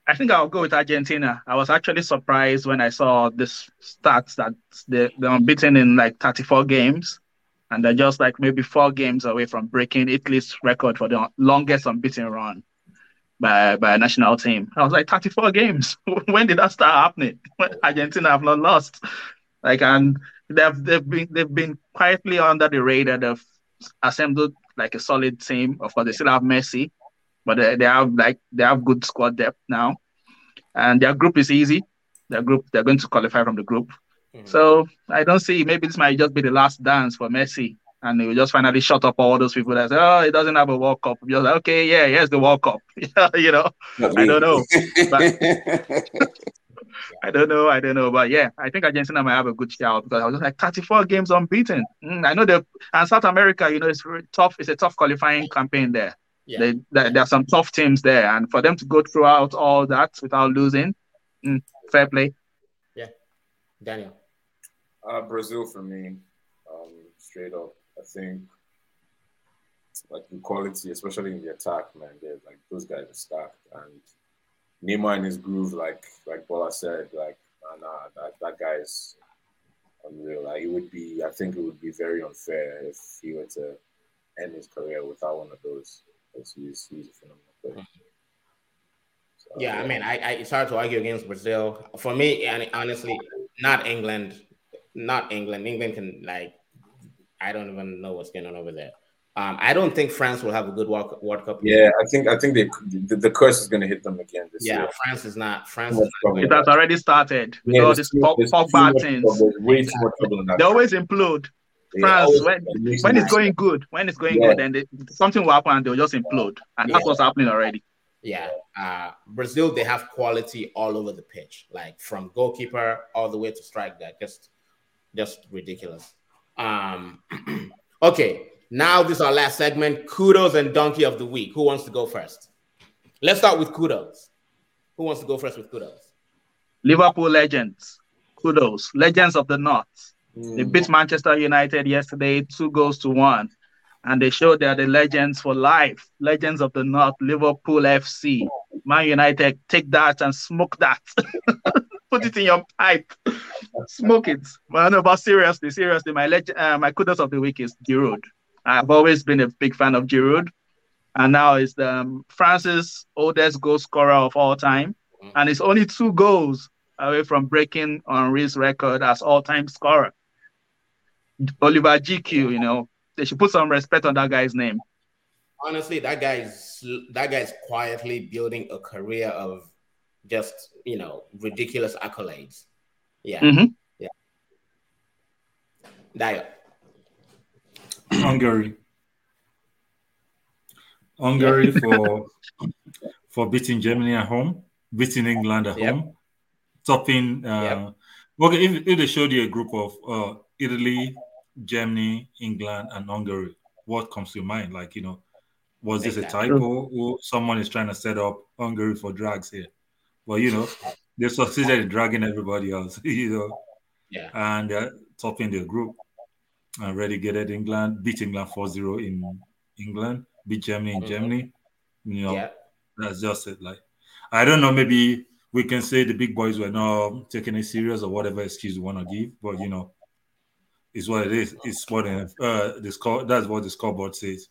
I think I'll go with Argentina. I was actually surprised when I saw this stats that they, they're unbeaten in like 34 games. And they're just like maybe four games away from breaking Italy's record for the longest unbeaten run by, by a national team. I was like, 34 games. when did that start happening? Argentina have not lost. Like, and they've, they've been they've been quietly under the radar. They've assembled like a solid team. Of course, they still have Messi, but they, they have like they have good squad depth now, and their group is easy. Their group they're going to qualify from the group, mm-hmm. so I don't see maybe this might just be the last dance for Messi, and he will just finally shut up all those people that say, "Oh, he doesn't have a World Cup." Just like, okay, yeah, here's the World Cup. you know, I don't know. But, I don't know, I don't know, but yeah, I think Argentina might have a good shout because I was just like 34 games unbeaten. Mm, I know the and South America, you know, it's really tough. It's a tough qualifying campaign there. Yeah. They, they, there are some tough teams there, and for them to go throughout all that without losing, mm, fair play. Yeah, Daniel. Uh, Brazil for me, um, straight up. I think like the quality, especially in the attack, man. They're like those guys are stacked, and Neymar in his groove, like like Bola said, like nah, that that guy's unreal. Like it would be, I think it would be very unfair if he were to end his career without one of those because he's he's a phenomenal player. So, yeah, yeah, I mean, I, I it's hard to argue against Brazil. For me, and honestly, not England, not England. England can like, I don't even know what's going on over there. Um, I don't think France will have a good World, World Cup. Yeah, I think I think they the, the curse is going to hit them again this yeah, year. France is not. France is not it has already started. Yeah, all this Pogba things. Way too much trouble in that. They always implode. France, when, when it's going good, when it's going yeah. good, and something will happen and they'll just implode. And that's what's happening already. Yeah. Uh, Brazil, they have quality all over the pitch, like from goalkeeper all the way to strike that. Just just ridiculous. Um, okay. Now this is our last segment. Kudos and donkey of the week. Who wants to go first? Let's start with kudos. Who wants to go first with kudos? Liverpool legends. Kudos. Legends of the North. Mm. They beat Manchester United yesterday, two goals to one. And they showed they're the legends for life. Legends of the North, Liverpool FC. Man United, take that and smoke that. Put it in your pipe. Smoke it. Well, no, but seriously, seriously, my leg- uh, my kudos of the week is Giroud. I've always been a big fan of Giroud. And now it's the, um, France's oldest goal scorer of all time. And it's only two goals away from breaking Henry's record as all-time scorer. Olivier Giroud, you know, they should put some respect on that guy's name. Honestly, that guy's that guy's quietly building a career of just you know ridiculous accolades. Yeah, mm-hmm. yeah. Dayo. Hungary. Hungary for for beating Germany at home, beating England at yep. home, topping. Uh, yep. Okay, if, if they showed you a group of uh, Italy, Germany, England, and Hungary, what comes to your mind? Like, you know, was this a typo or someone is trying to set up Hungary for drags here? Well, you know, they succeeded in dragging everybody else, you know, yeah, and uh, topping the group. And relegated England, beat England 4-0 in England, beat Germany in mm-hmm. Germany. You know, yeah. that's just it. Like, I don't know, maybe we can say the big boys were not taking it serious or whatever excuse you want to give, but you know, is what it is. It's what uh, the score. That's what the scoreboard says.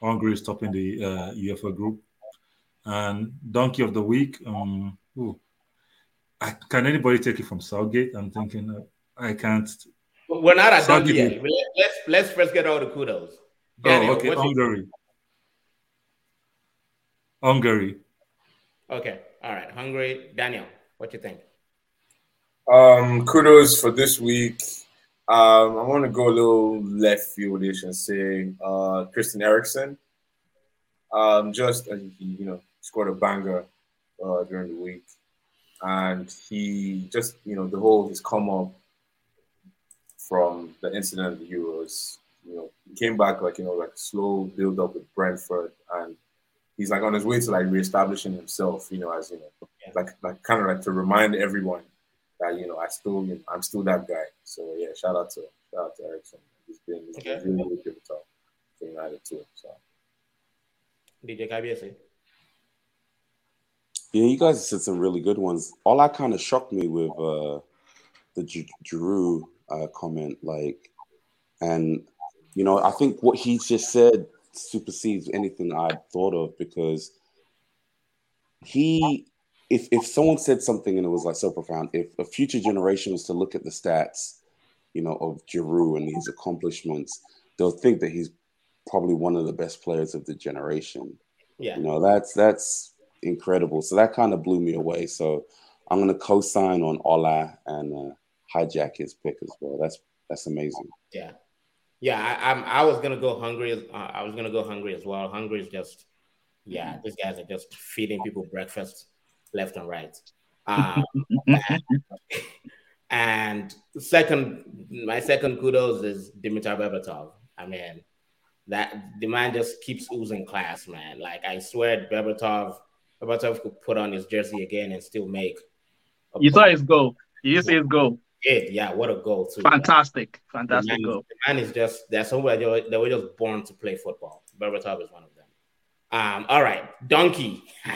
Hungary is topping the uh, UEFA group, and donkey of the week. Um, ooh, I, can anybody take it from Southgate? I'm thinking uh, I can't. We're not at donkey yet. Let's let's first get all the kudos. Oh, Daniel, oh, okay. Hungary. Hungary. Okay. All right. Hungary. Daniel, what do you think? Um, kudos for this week. Um, I want to go a little left fieldish and say uh, Christian Eriksen. Um, just he, you know, scored a banger uh, during the week, and he just you know the whole his come up from the incident of the Euros. You know, he came back like you know like slow build up with Brentford, and he's like on his way to like reestablishing himself. You know, as you know, like like kind of like to remind everyone that you know I still I'm still that guy. So yeah, shout out to shout out to Eriksen. He's been, he's okay. been really really pivotal for United too. So DJ Kabiyesi. Yeah, you guys said some really good ones. All that kind of shocked me with uh, the J- Giroud uh, comment, like, and you know, I think what he just said supersedes anything I thought of because he, if if someone said something and it was like so profound, if a future generation was to look at the stats, you know, of Giroud and his accomplishments, they'll think that he's probably one of the best players of the generation. Yeah, You know, that's that's incredible. So that kind of blew me away. So I'm gonna co-sign on Ola and uh, hijack his pick as well. That's that's amazing. yeah, yeah. I, I'm. I was gonna go hungry. Uh, I was gonna go hungry as well. Hungry is just, yeah. These guys are just feeding people breakfast left and right. Um, and second, my second kudos is Dimitar Berbatov. I mean, that the man just keeps oozing class, man. Like I swear, Berbatov, Berbatov could put on his jersey again and still make. a You saw his goal. You see his goal. Yeah, yeah, what a goal too. Fantastic, The fantastic man, goal. the man is just there's somewhere they were, they were just born to play football. Berbatov is one of them. Um, all right, donkey.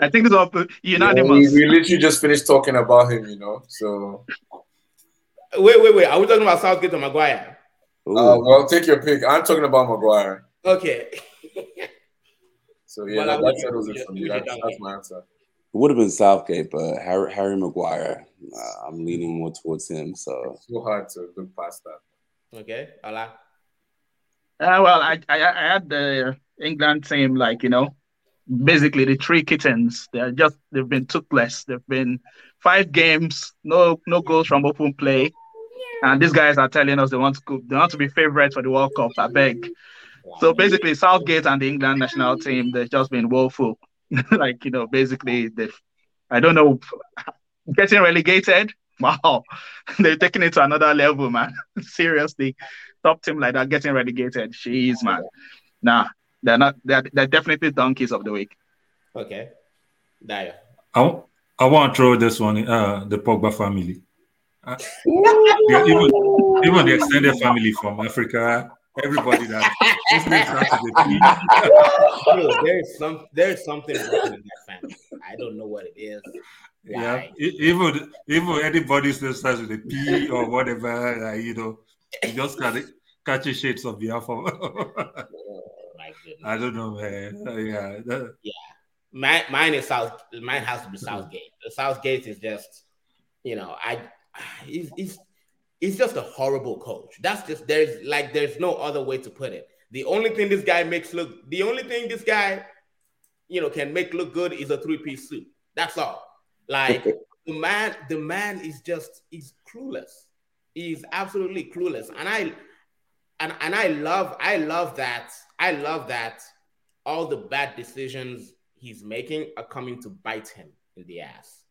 I think it's up You know, unanimous. we, we literally just finished talking about him, you know. So, wait, wait, wait. Are we talking about Southgate or Maguire? Ooh. uh, well, take your pick. I'm talking about Maguire. Okay. So yeah, Well, that, that settles it for me. That's, that's my answer. It would have been Southgate, but Harry, Harry Maguire, uh, I'm leaning more towards him. So So hard to look past that. Okay. Ola. Uh, well, I, I I had the England team like you know, basically the three kittens. They're just they've been toothless. They've been five games, no no goals from open play, and these guys are telling us they want to they want to be favorites for the World Cup. I beg. So basically, Southgate and the England national team they've just been woeful. like you know, basically they, I don't know, getting relegated. Wow, they're taking it to another level, man. Seriously, top team like that getting relegated. Jeez, man. Nah, they're not. They're, they're definitely donkeys of the week. Okay. Dayo. I, I want to throw this one, uh, the Pogba family. Uh, yeah, even, even the extended family from Africa, everybody that this name starts with a P. There's some there's something wrong in that family. I don't know what it is. Yeah, Why? e- even even anybody's name starts with a P or whatever, uh, you know, you just kind of catching shades of Biafra. My goodness. I don't know, man. Uh, yeah, that- Mine, mine is South. Mine has to be Southgate. The Southgate is just, you know, I, he's, he's, he's just a horrible coach. That's just there's like there's no other way to put it. The only thing this guy makes look, the only thing this guy, you know, can make look good is a three piece suit. That's all. Like the man, the man is just he's clueless. He's absolutely clueless, and I, and and I love, I love that. I love that all the bad decisions he's making are coming to bite him in the ass.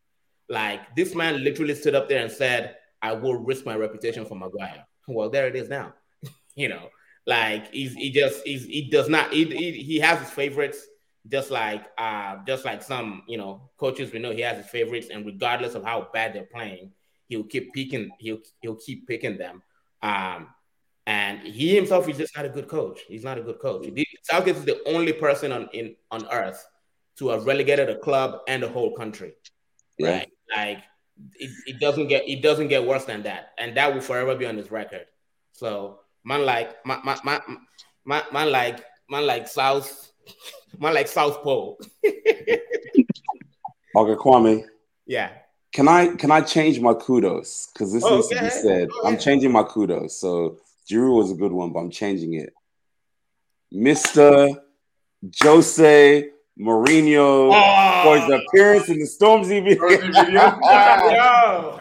Like this man literally stood up there and said, I will risk my reputation for Maguire. Well, there it is now. you know, like he's he just he's he does not he, he, he has his favorites, just like uh just like some you know coaches we know he has his favorites, and regardless of how bad they're playing, he'll keep picking he'll he'll keep picking them. Um and he himself is just not a good coach. He's not a good coach. Mm-hmm. Southgate is the only person on in on earth to have relegated a club and a whole country. Yeah. Right? Like it, it doesn't get it doesn't get worse than that, and that will forever be on his record. So man, like man, man, man, man, man like man like South, man like South Pole. Okay, Kwame, yeah. can I can I change my kudos? Because this Oh, needs to be ahead. said. I'm changing my kudos. So Giroud was a good one, but I'm changing it. Mr. Jose Mourinho for his appearance in the Stormzy Stormzy video. Yo.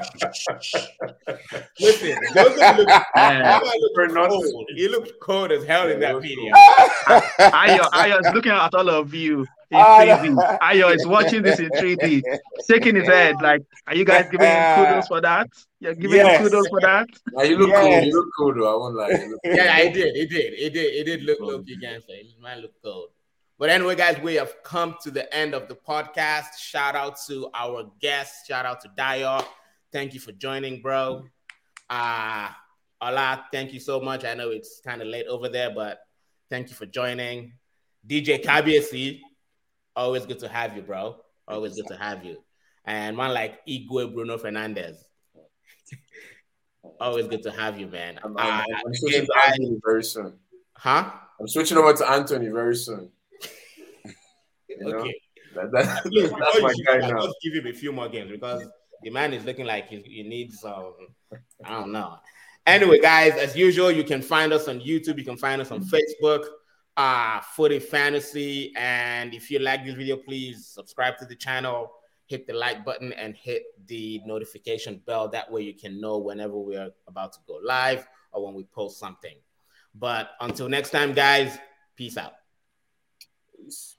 Listen, Joseph looked, that man looked For nothing. cold. He looked cold as hell in that video. Ayo, Ayo is looking at all of you. He's Ah, crazy. no. Ayo is watching this in 3D, shaking his head like, "Are you guys giving him kudos for that? You're giving Yes. him kudos for that?" Now you look cool. You look cool, though. I won't lie. Cool. yeah, it did. It did. It did. It did look look. You can say this man look cold. But anyway, guys, we have come to the end of the podcast. Shout out to our guests. Shout out to Dayo. Thank you for joining, bro. Uh Ola, thank you so much. I know it's kind of late over there, but thank you for joining. DJ Kabiyesi, always good to have you, bro. Always good to have you. And one like Igwe Bruno Fernandes. always good to have you, man. I'm, I'm, uh, I'm switching to Antony very soon. Huh? I'm switching over to Antony very soon. You know? Okay. That, that, that's my guy now. Just give him a few more games because the man is looking like he, he needs um I don't know. Anyway, guys, as usual, you can find us on YouTube. You can find us on Facebook, uh, Footy Fantasy. And if you like this video, please subscribe to the channel, hit the like button, and hit the notification bell. That way, you can know whenever we are about to go live or when we post something. But until next time, guys, peace out. Peace.